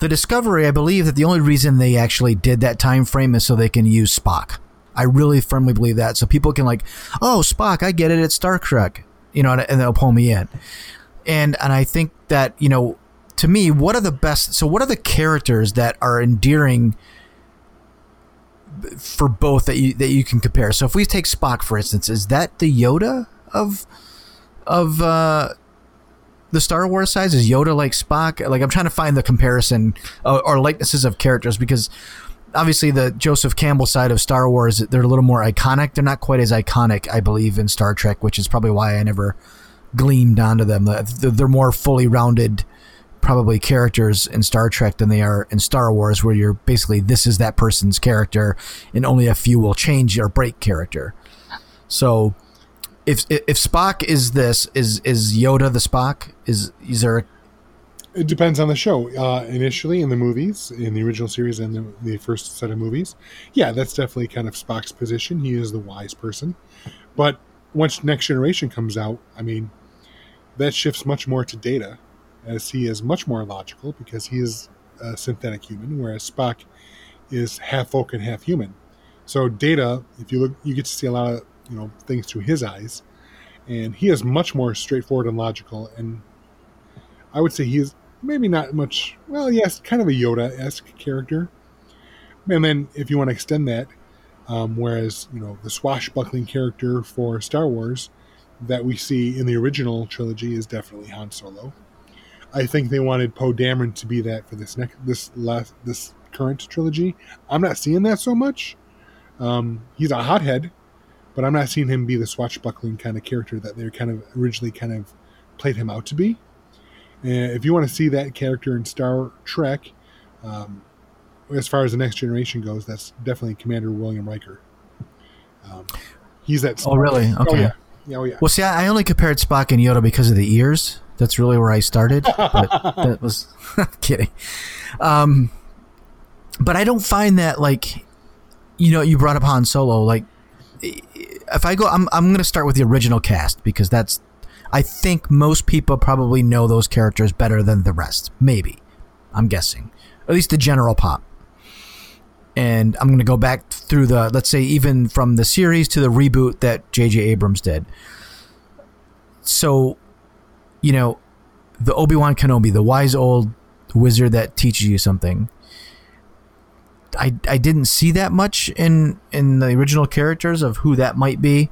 The Discovery, I believe that the only reason they actually did that time frame is so they can use Spock. I really firmly believe that, so people can like, oh Spock, I get it. It's Star Trek, you know, and, and they'll pull me in. And and I think that you know, to me, what are the best? So what are the characters that are endearing? For both that you that you can compare. So if we take Spock for instance, is that the Yoda of of uh, the Star Wars size? Is Yoda like Spock? Like I'm trying to find the comparison uh, or likenesses of characters because obviously the Joseph Campbell side of Star Wars they're a little more iconic. They're not quite as iconic, I believe, in Star Trek, which is probably why I never gleamed onto them. They're they're more fully rounded. Probably characters in Star Trek than they are in Star Wars, where you're basically this is that person's character, and only a few will change or break character. So, if if Spock is this, is is Yoda the Spock? Is is there? A, It depends on the show. Uh, initially, in the movies, in the original series and the, the first set of movies, yeah, that's definitely kind of Spock's position. He is the wise person. But once Next Generation comes out, I mean, that shifts much more to Data, as he is much more logical because he is a synthetic human, whereas Spock is half folk and half human. So Data, if you look, you get to see a lot of you know things through his eyes, and he is much more straightforward and logical. And I would say he is maybe not much. Well, yes, kind of a Yoda esque character. And then if you want to extend that, um, whereas you know the swashbuckling character for Star Wars that we see in the original trilogy is definitely Han Solo. I think they wanted Poe Dameron to be that for this next this last this current trilogy. I'm not seeing that so much. Um, he's a hothead, but I'm not seeing him be the swashbuckling kind of character that they kind of originally kind of played him out to be. And if you want to see that character in Star Trek, um, as far as the next generation goes, that's definitely Commander William Riker. Um, he's that. Oh, really? Oh Okay. yeah. Yeah, oh yeah. well, see, I only compared Spock and Yoda because of the ears. That's really where I started. But that was kidding. Um, but I don't find that like, you know, you brought up Han Solo. Like, if I go, I'm I'm going to start with the original cast because that's. I think most people probably know those characters better than the rest. Maybe, I'm guessing, at least the general pop. And I'm going to go back through the, let's say, even from the series to the reboot that J.J. Abrams did. So, you know, the Obi Wan Kenobi, the wise old wizard that teaches you something. I, I didn't see that much in in the original characters of who that might be.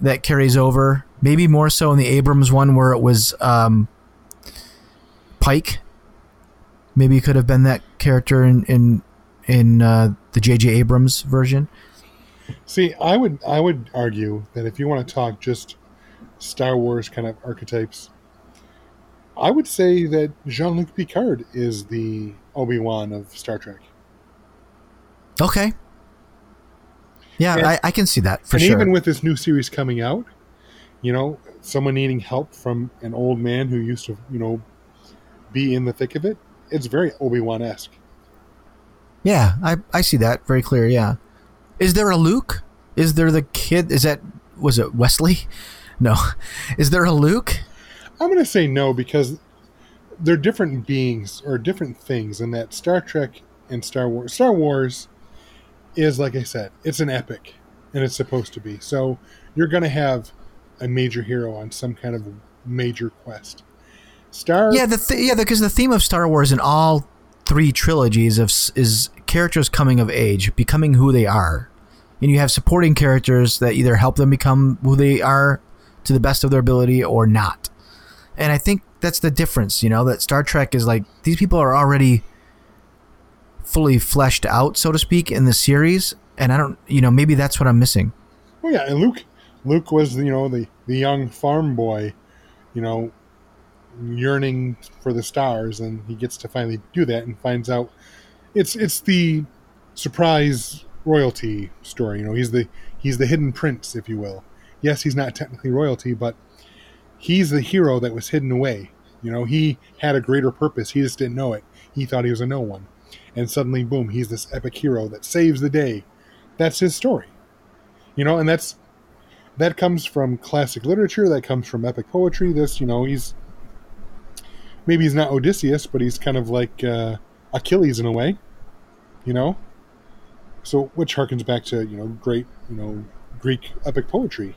That carries over, maybe more so in the Abrams one where it was um, Pike maybe he could have been that character in in in uh, the J.J. Abrams version. See, I would I would argue that if you want to talk just Star Wars kind of archetypes, I would say that Jean Luc Picard is the Obi Wan of Star Trek. Okay. Yeah, And- I, I can see that for and sure. even with this new series coming out, you know, someone needing help from an old man who used to, you know, be in the thick of it, it's very Obi Wan esque. yeah, I I see that very clear. Yeah. Is there a Luke? Is there the kid? Is that was it Wesley? No. Is there a Luke? I'm going to say no because they're different beings or different things and that Star Trek and Star Wars. Star Wars is, like I said, it's an epic and it's supposed to be. So you're going to have a major hero on some kind of major quest. Star. Yeah, the th- yeah, because the theme of Star Wars in all three trilogies of is characters coming of age, becoming who they are, and you have supporting characters that either help them become who they are to the best of their ability or not. And I think that's the difference, you know, that Star Trek is like these people are already fully fleshed out, so to speak, in the series, and I don't, you know, maybe that's what I'm missing. Oh yeah, and Luke. Luke was, you know, the the young farm boy, you know, yearning for the stars, and he gets to finally do that and finds out it's it's the surprise royalty story. You know, he's the he's the hidden prince, if you will. Yes, he's not technically royalty, but he's the hero that was hidden away. You know, he had a greater purpose. He just didn't know it. He thought he was a no one, and suddenly, boom, he's this epic hero that saves the day. That's his story. You know, and that's that comes from classic literature. That comes from epic poetry. This, you know, he's maybe he's not Odysseus, but he's kind of like uh, Achilles in a way. You know, so which harkens back to you know great you know Greek epic poetry.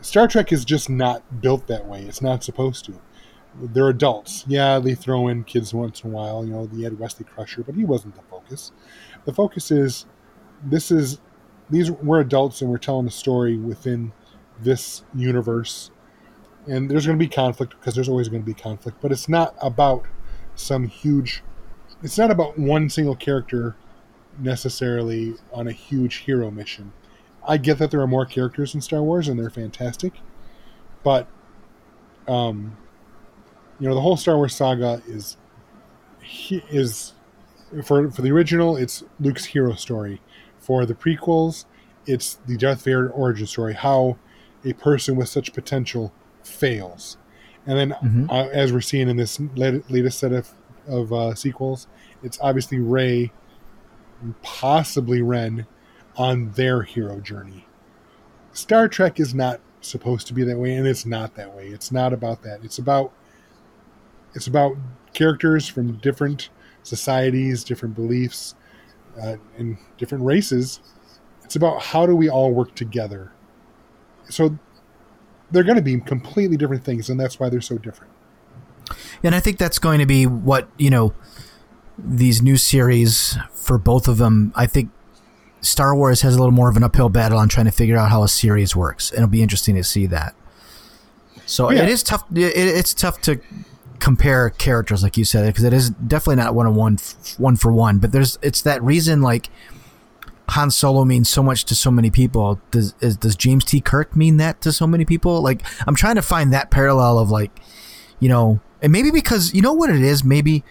Star Trek is just not built that way. It's not supposed to. They're adults. Yeah, they throw in kids once in a while. You know, they had Wesley Crusher, but he wasn't the focus. The focus is this is these we're adults and we're telling a story within this universe and there's going to be conflict because there's always going to be conflict but it's not about some huge it's not about one single character necessarily on a huge hero mission i get that there are more characters in star wars and they're fantastic but um you know the whole star wars saga is he is for for the original it's luke's hero story. For the prequels it's the darth vader origin story how a person with such potential fails. And then Mhm. uh, as we're seeing in this latest set of, of uh, sequels it's obviously Rey possibly ren on their hero journey. Star trek is not supposed to be that way and it's not that way. It's not about that. It's about it's about characters from different societies different beliefs uh, and different races it's about how do we all work together so they're going to be completely different things and that's why they're so different And I think that's going to be what, you know, these new series for both of them, I think Star Wars has a little more of an uphill battle on trying to figure out how a series works. It'll be interesting to see that. So Yeah. it is tough. It, it's tough to compare characters, like you said, because it is definitely not one on one, one for one. But there's it's that reason like Han Solo means so much to so many people. Does is, does James T. Kirk mean that to so many people? Like I'm trying to find that parallel of like, you know, and maybe because you know what it is, maybe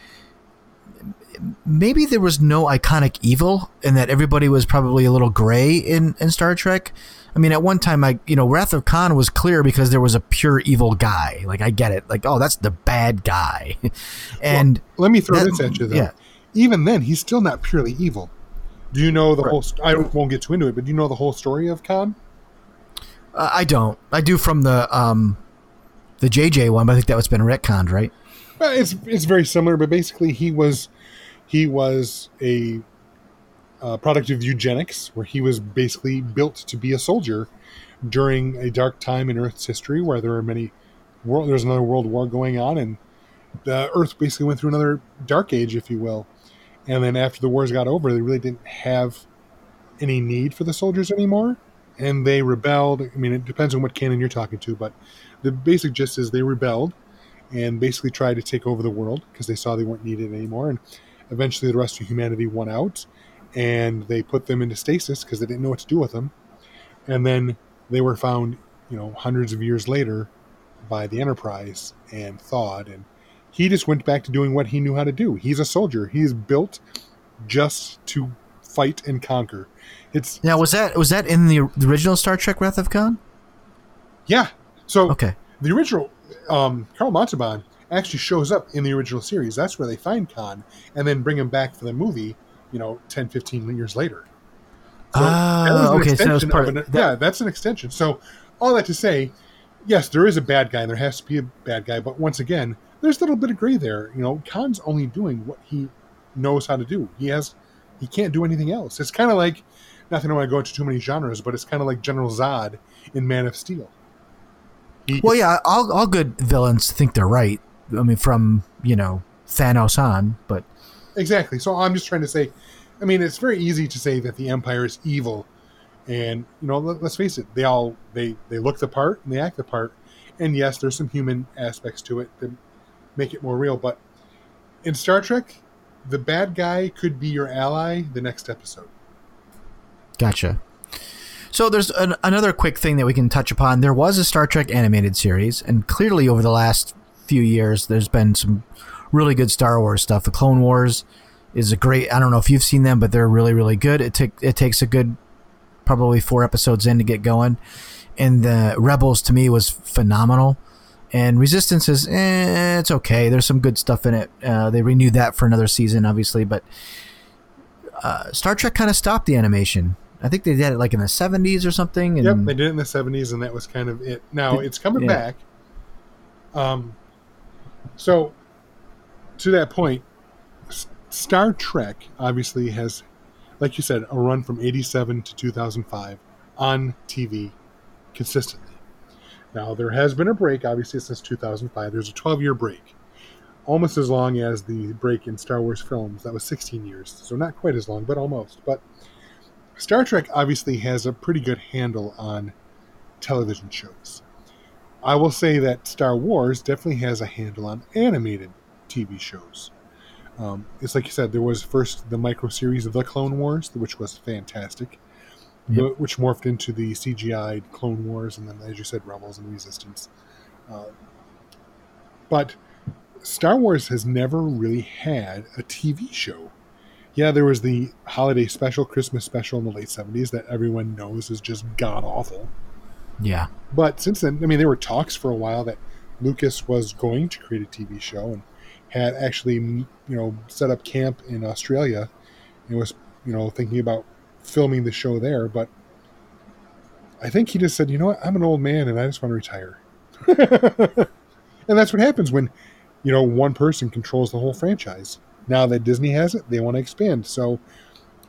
maybe there was no iconic evil and that everybody was probably a little gray in, in Star Trek. I mean, at one time, I you know, Wrath of Khan was clear because there was a pure evil guy. Like I get it. Like oh, that's the bad guy, and let me throw That- this at you though yeah. even then he's still not purely evil do you know the whole st- i won't get too into it but do you know the whole story of khan uh, I don't. I do from the um the JJ one, but I think that was been retconned, right? Well, it's it's very similar, but basically he was he was a product of eugenics, where he was basically built to be a soldier during a dark time in Earth's history, where there were many world. There's another world war going on, and the Earth basically went through another dark age, if you will. And then after the wars got over, they really didn't have any need for the soldiers anymore, and they rebelled. I mean, it depends on what canon you're talking to, but the basic gist is they rebelled and basically tried to take over the world because they saw they weren't needed anymore. And eventually, the rest of humanity won out, and they put them into stasis because they didn't know what to do with them. And then they were found, you know, hundreds of years later by the Enterprise and thawed. And he just went back to doing what he knew how to do. He's a soldier. He's built just to fight and conquer. It's Now was that was that in the, original Star Trek Wrath of Khan? yeah. So Okay. the original um, Carl Montalban actually shows up in the original series. That's where they find Khan and then bring him back for the movie. You know, 10, 15 years later. So Ah, that okay, so that part an- yeah, that's an extension. So all that to say, yes, there is a bad guy and there has to be a bad guy, but once again, there's a little bit of gray there. You know, Khan's only doing what he knows how to do. He has he can't do anything else. It's kind of like nothing I want to go into too many genres, but it's kind of like General Zod in Man of Steel. He- Well, yeah, all all good villains think they're right. I mean, from you know Thanos on, but Exactly. So I'm just trying to say, I mean, it's very easy to say that the Empire is evil, and you know, let, us face it, they all they they look the part and they act the part, and yes, there's some human aspects to it that make it more real. But in Star Trek, the bad guy could be your ally the next episode. Gotcha. So there's an, another quick thing that we can touch upon. There was a Star Trek animated series, and clearly over the last few years, there's been some really good Star Wars stuff. The Clone Wars is a great. I don't know if you've seen them, but they're really really good. It take it takes a good probably four episodes in to get going, and the Rebels to me was phenomenal. And Resistance is eh, it's okay. There's some good stuff in it. Uh, they renewed that for another season, obviously, but uh, Star Trek kind of stopped the animation. I think they did it like in the 70s or something. And Yep, they did it in the '70s, and that was kind of it. Now it's coming yeah. back. Um, so to that point, Star Trek obviously has, like you said, a run from '87 to 2005 on TV consistently. Now there has been a break, obviously, since 2005. There's a 12-year break, almost as long as the break in Star Wars films. That was 16 years, so not quite as long, but almost. But Star Trek obviously has a pretty good handle on television shows. I will say that Star Wars definitely has a handle on animated TV shows. Um, it's like you said, there was first the micro series of the Clone Wars, which was fantastic, the- which morphed into the CGI Clone Wars, and then, as you said, Rebels and Resistance. Uh, but Star Wars has never really had a TV show. Yeah, there was the holiday special, Christmas special in the late 70s that everyone knows is just god awful. yeah. But since then, I mean, there were talks for a while that Lucas was going to create a TV show and had actually, you know, set up camp in Australia and was, you know, thinking about filming the show there. But I think he just said, you know what, I'm an old man and I just want to retire. and that's what happens when, you know, one person controls the whole franchise. Now that Disney has it, they want to expand. So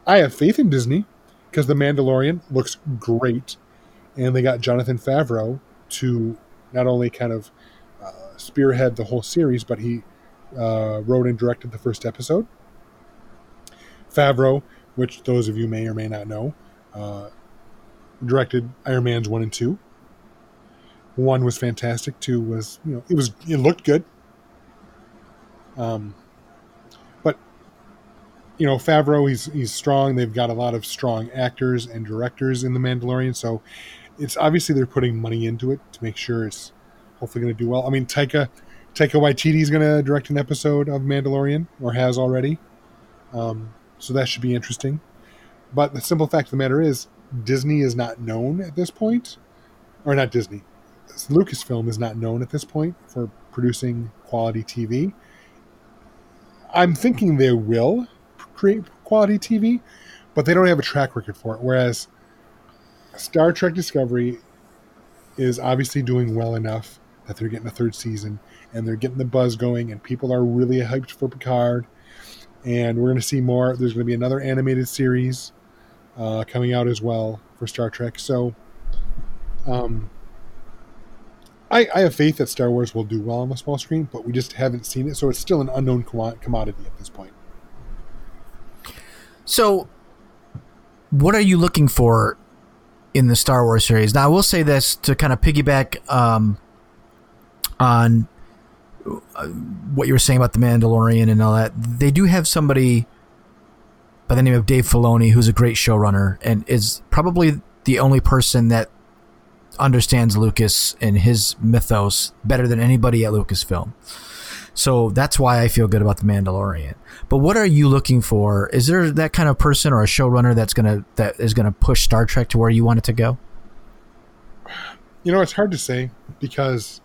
I have faith in Disney because The Mandalorian looks great and they got Jonathan Favreau to not only kind of uh, spearhead the whole series, but he uh, wrote and directed the first episode. Favreau, which those of you may or may not know, uh, directed Iron Man's one and two. One was fantastic. Two was you know it was it looked good. Um, but you know Favreau, he's he's strong. They've got a lot of strong actors and directors in the Mandalorian, so it's obviously they're putting money into it to make sure it's hopefully going to do well. I mean, Taika Taika is going to direct an episode of Mandalorian or has already, um, so that should be interesting. But the simple fact of the matter is, Disney is not known at this point, or not Disney. Lucasfilm is not known at this point for producing quality TV. I'm thinking they will create quality TV, but they don't have a track record for it. Whereas Star Trek Discovery is obviously doing well enough that they're getting a third season and they're getting the buzz going, and people are really hyped for Picard. And we're going to see more. There's going to be another animated series uh, coming out as well for Star Trek. So, um, I, I have faith that Star Wars will do well on the small screen, but we just haven't seen it, so it's still an unknown commo- commodity at this point. So, what are you looking for in the Star Wars series? Now, I will say this to kind of piggyback um, on what you were saying about the Mandalorian and all that, they do have somebody by the name of Dave Filoni who's a great showrunner and is probably the only person that understands Lucas and his mythos better than anybody at Lucasfilm. So that's why I feel good about the Mandalorian. But what are you looking for? Is there that kind of person or a showrunner that's gonna that is gonna push Star Trek to where you want it to go? You know, it's hard to say because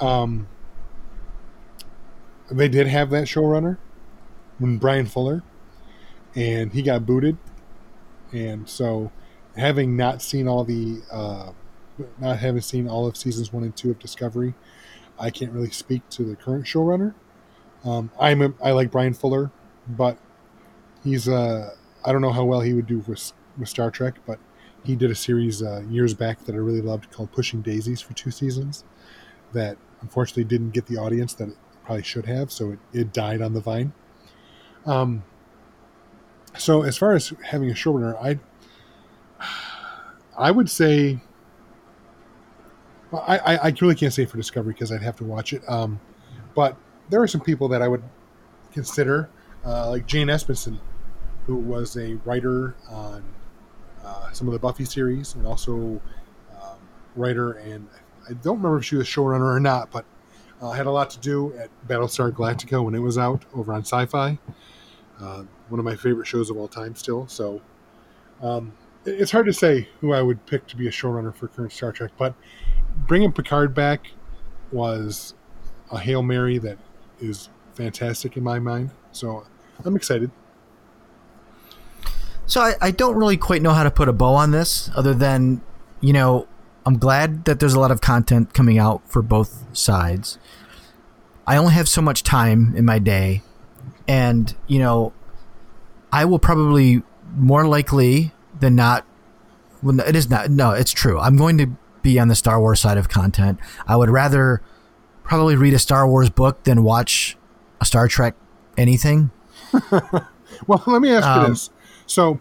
um, they did have that showrunner when Bryan Fuller, and he got booted, and so having not seen all the uh, not having seen all of seasons one and two of Discovery, I can't really speak to the current showrunner. Um, I'm a, I like Bryan Fuller, but he's uh, I don't know how well he would do with, with Star Trek, but he did a series uh, years back that I really loved called Pushing Daisies for two seasons. That unfortunately didn't get the audience that probably should have, so it, it died on the vine. Um, so as far as having a showrunner, I I would say I, I, I really can't say for Discovery because I'd have to watch it. Um, but there are some people that I would consider, uh, like Jane Espenson, who was a writer on uh, some of the Buffy series and also um, writer and I don't remember if she was showrunner or not, but uh, had a lot to do at Battlestar Galactica when it was out over on Sci-Fi. Uh, one of my favorite shows of all time, still. So um, it's hard to say who I would pick to be a showrunner for current Star Trek, but bringing Picard back was a hail mary that is fantastic in my mind. So I'm excited. So I, I don't really quite know how to put a bow on this, other than you know I'm glad that there's a lot of content coming out for both sides. I only have so much time in my day, and you know, I will probably more likely than not. Well, it is not. No, it's true. I'm going to be on the Star Wars side of content. I would rather probably read a Star Wars book than watch a Star Trek anything. well, let me ask you Um, this. So,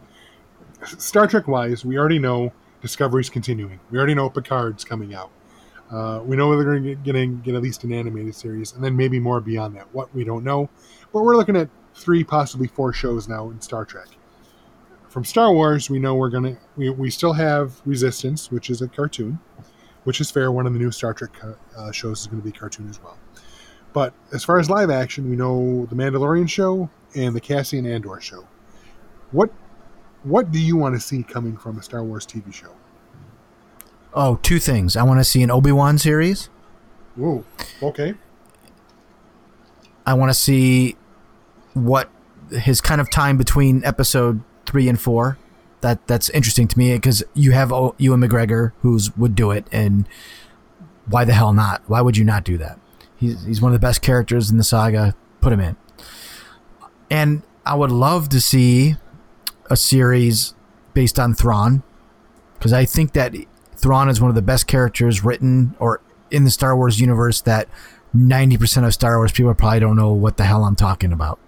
Star Trek wise, we already know Discovery's continuing. We already know Picard's coming out. Uh, we know they're going to get, get at least an animated series, and then maybe more beyond that. What we don't know, but we're looking at three, possibly four shows now in Star Trek. From Star Wars, we know we're gonna we, we still have Resistance, which is a cartoon, which is fair. One of the new Star Trek uh, shows is going to be cartoon as well. But as far as live action, we know the Mandalorian show and the Cassian Andor show. What what do you want to see coming from a Star Wars TV show? Oh, two things. I want to see an Obi Wan series. Whoa, okay. I want to see what his kind of time between episode three and four. That that's interesting to me because you have Ewan McGregor who's would do it, and why the hell not? Why would you not do that? He's he's one of the best characters in the saga. Put him in. And I would love to see a series based on Thrawn because I think that Thrawn is one of the best characters written or in the Star Wars universe that 90% of Star Wars people probably don't know what the hell I'm talking about.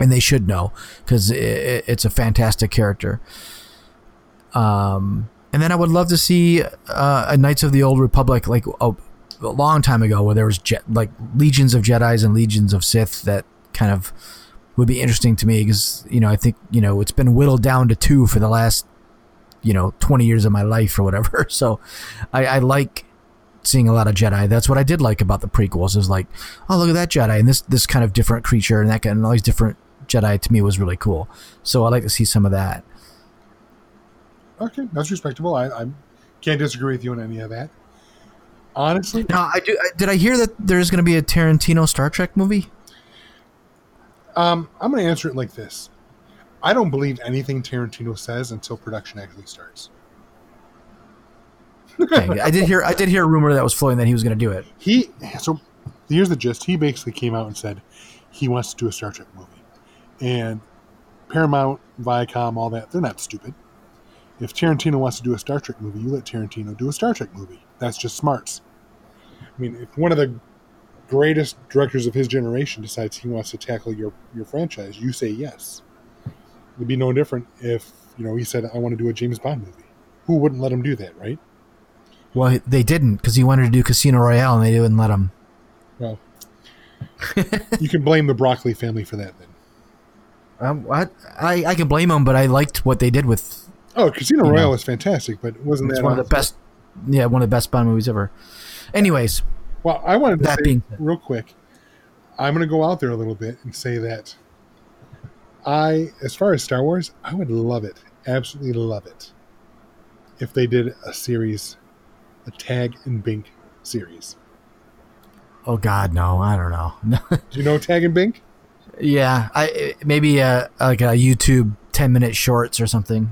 And they should know because it, it's a fantastic character. Um, and then I would love to see uh, a Knights of the Old Republic like a, a long time ago where there was je- like legions of Jedi's and legions of Sith that kind of would be interesting to me because you know I think you know it's been whittled down to two for the last you know 20 years of my life or whatever. So I, I like seeing a lot of Jedi. That's what I did like about the prequels. Is like, oh look at that Jedi and this this kind of different creature and that kind and all these different Jedi to me was really cool. So I like to see some of that. Okay, that's respectable. I, I can't disagree with you on any of that. Honestly, Now I do. Did I hear that there's going to be a Tarantino Star Trek movie? Um, I'm going to answer it like this. I don't believe anything Tarantino says until production actually starts. Okay, I did hear. I did hear a rumor that was floating that he was going to do it. He so here's the gist. He basically came out and said he wants to do a Star Trek movie, and Paramount, Viacom, all that—they're not stupid. If Tarantino wants to do a Star Trek movie, you let Tarantino do a Star Trek movie. That's just smarts. I mean, if one of the greatest directors of his generation decides he wants to tackle your your franchise, you say yes. It'd be no different if you know he said, "I want to do a James Bond movie." Who wouldn't let him do that, right? Well, they didn't because he wanted to do Casino Royale and they didn't let him. Well, you can blame the broccoli family for that then. Um, I, I I can blame them, but I liked what they did with. Oh, Casino Royale know. was fantastic, but wasn't It's that one of the best. Yeah, one of the best Bond movies ever. Anyways, Well, I wanted to That say real quick. I'm going to go out there a little bit and say that I, as far as Star Wars, I would love it, absolutely love it, if they did a series, a Tag and Bink series. oh God, no, I don't know. Do you know Tag and Bink? yeah, I maybe a like a YouTube ten minute shorts or something.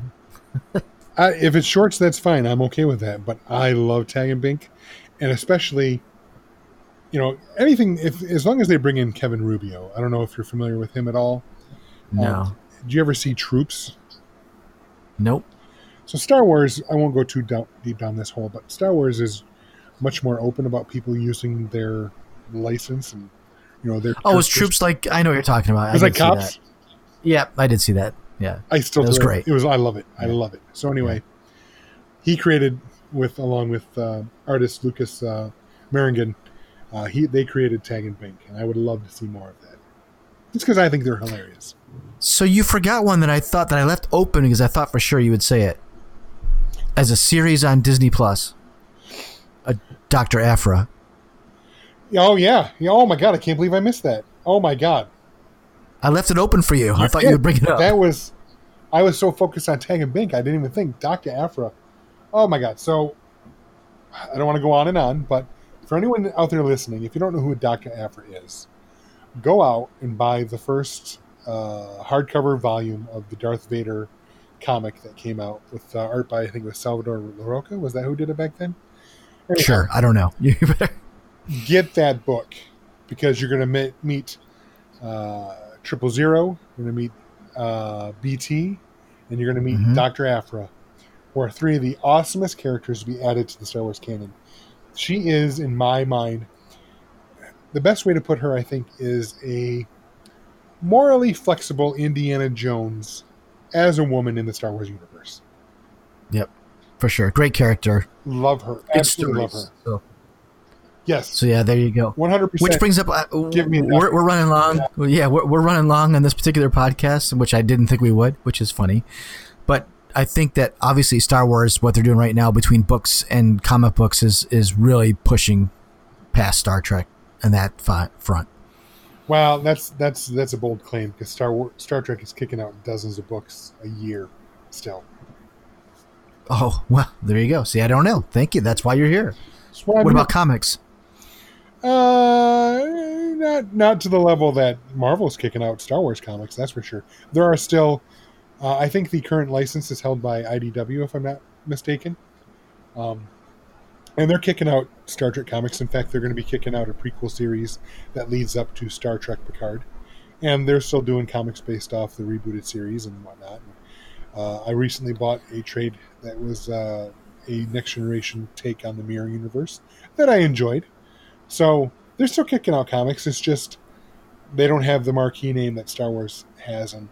I, if it's shorts, that's fine. I'm okay with that. But I love Tag and Bink, and especially, you know, anything. If as long as they bring in Kevin Rubio, I don't know if you're familiar with him at all. No, Um, Did you ever see Troops? nope. So Star Wars, I won't go too down, deep down this hole, but Star Wars is much more open about people using their license and you know their. Oh, it's troops like I know what you're talking about. It was I like cops. that. Yeah, I did see that. Yeah. I still That was it. great. It was. I love it. I Yeah. love it. So anyway, he created with along with uh, artist Lucas uh. Uh, he they created Tag and Bink, and I would love to see more of that. Just because I think they're hilarious. So you forgot one that I thought that I left open because I thought for sure you would say it. As a series on Disney Plus, a Doctor Aphra. Oh yeah. Oh my god! I can't believe I missed that. Oh my god. I left it open for you. I thought you would bring it up. That was, I was so focused on Tag and Bink, I didn't even think Doctor Aphra. Oh my god! So, I don't want to go on and on, but for anyone out there listening, if you don't know who Doctor Aphra is, go out and buy the first uh, hardcover volume of the Darth Vader comic that came out with uh, art by I think it was Salvador Larroca. Was that who did it back then? Anyhow, Sure, I don't know. You better. get that book because you're going to meet, meet uh, Triple Zero, you're going to meet uh, BT, and you're going to meet Mhm. Dr. Aphra, who are three of the awesomest characters to be added to the Star Wars canon. She is, in my mind, the best way to put her, I think, is a morally flexible Indiana Jones as a woman in the Star Wars universe. Yep, for sure. Great character. Love her. Good Absolutely love her. So, Yes. so yeah, there you go. 100%. Which brings up, uh, Give me we're, we're running long. Yeah, we're, we're running long on this particular podcast, which I didn't think we would, which is funny. I think that obviously Star Wars, what they're doing right now between books and comic books, is is really pushing past Star Trek and that fi- front. Well, that's that's that's a bold claim because Star War, Star Trek is kicking out dozens of books a year still. Oh well, there you go. See, I don't know. Thank you. That's why you're here. That's why I'm What about comics? Uh, not not to the level that Marvel's kicking out Star Wars comics. That's for sure. There are still. Uh, I think the current license is held by IDW, if I'm not mistaken. Um, and they're kicking out Star Trek comics. In fact, they're going to be kicking out a prequel series that leads up to Star Trek Picard. And they're still doing comics based off the rebooted series and whatnot. Uh, I recently bought a trade that was uh, a next generation take on the Mirror Universe that I enjoyed. So they're still kicking out comics. It's just they don't have the marquee name that Star Wars has, and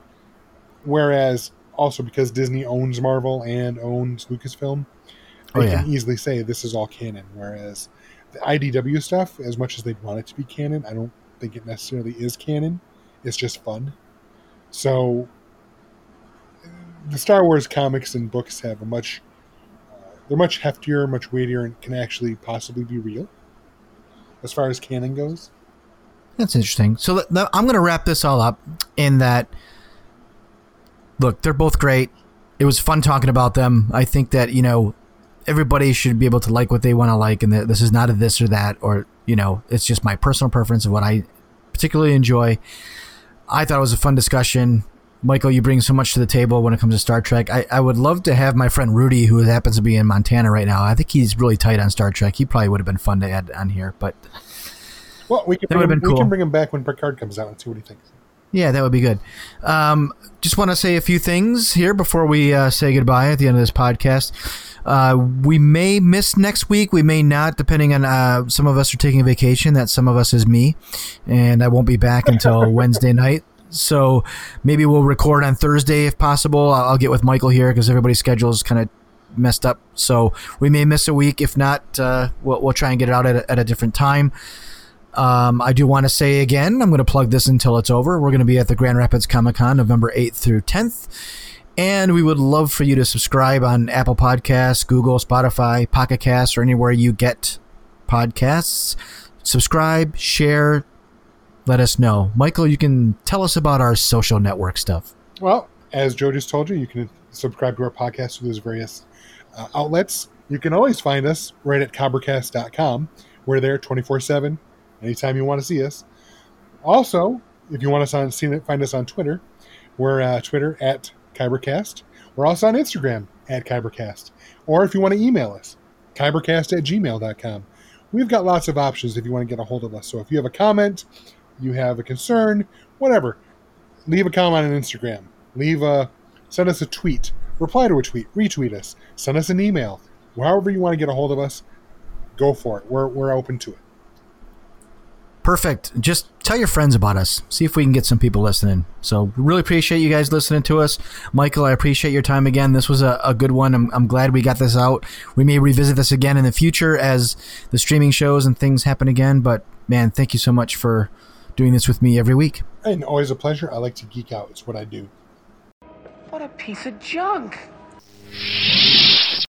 whereas also because Disney owns Marvel and owns Lucasfilm, Oh, they yeah. can easily say this is all canon. Whereas the IDW stuff, as much as they'd want it to be canon, I don't think it necessarily is canon. It's just fun. So the Star Wars comics and books have a much uh, they're much heftier, much weightier, and can actually possibly be real as far as canon goes. That's interesting. So th- th- I'm going to wrap this all up in that. Look, they're both great. It was fun talking about them. I think that you know everybody should be able to like what they want to like, and that this is not a this or that, or you know, it's just my personal preference of what I particularly enjoy. I thought it was a fun discussion. Michael, you bring so much to the table when it comes to Star Trek. I, I would love to have my friend Rudy, who happens to be in Montana right now. I think he's really tight on Star Trek. He probably would have been fun to add on here, but Well, we can bring him, we can bring him back when Picard comes out and see what he thinks. Yeah, that would be good. Um, just want to say a few things here before we uh, say goodbye at the end of this podcast. Uh, we may miss next week. We may not, depending on uh, some of us are taking a vacation. That some of us is me, and I won't be back until Wednesday night. So maybe we'll record on Thursday if possible. I'll, I'll get with Michael here because everybody's schedule is kind of messed up. So we may miss a week. If not, uh, we'll, we'll try and get it out at a, at a different time. Um, I do want to say again, I'm going to plug this until it's over. We're going to be at the Grand Rapids Comic Con November 8th through 10th. And we would love for you to subscribe on Apple Podcasts, Google, Spotify, Pocket Casts, or anywhere you get podcasts. Subscribe, share, let us know. Michael, you can tell us about our social network stuff. Well, as Joe just told you, you can subscribe to our podcast through those various uh, outlets. You can always find us right at kybercast.com. We're there 24 7, anytime you want to see us. Also, if you want on, see, find us on Twitter, we're uh, Twitter at Kybercast. We're also on Instagram at Kybercast. Or if you want to email us, kybercast at gmail.com. We've got lots of options if you want to get a hold of us. So if you have a comment, you have a concern, whatever, leave a comment on Instagram. Leave a send us a tweet, reply to a tweet, retweet us, send us an email. However you want to get a hold of us, go for it. We're we're open to it. Perfect. Just tell your friends about us. See if we can get some people listening. So, really appreciate you guys listening to us. Michael, I appreciate your time again. This was a, a good one. I'm, I'm glad we got this out. We may revisit this again in the future as the streaming shows and things happen again. But, man, thank you so much for doing this with me every week. And always a pleasure. I like to geek out. It's what I do. What a piece of junk.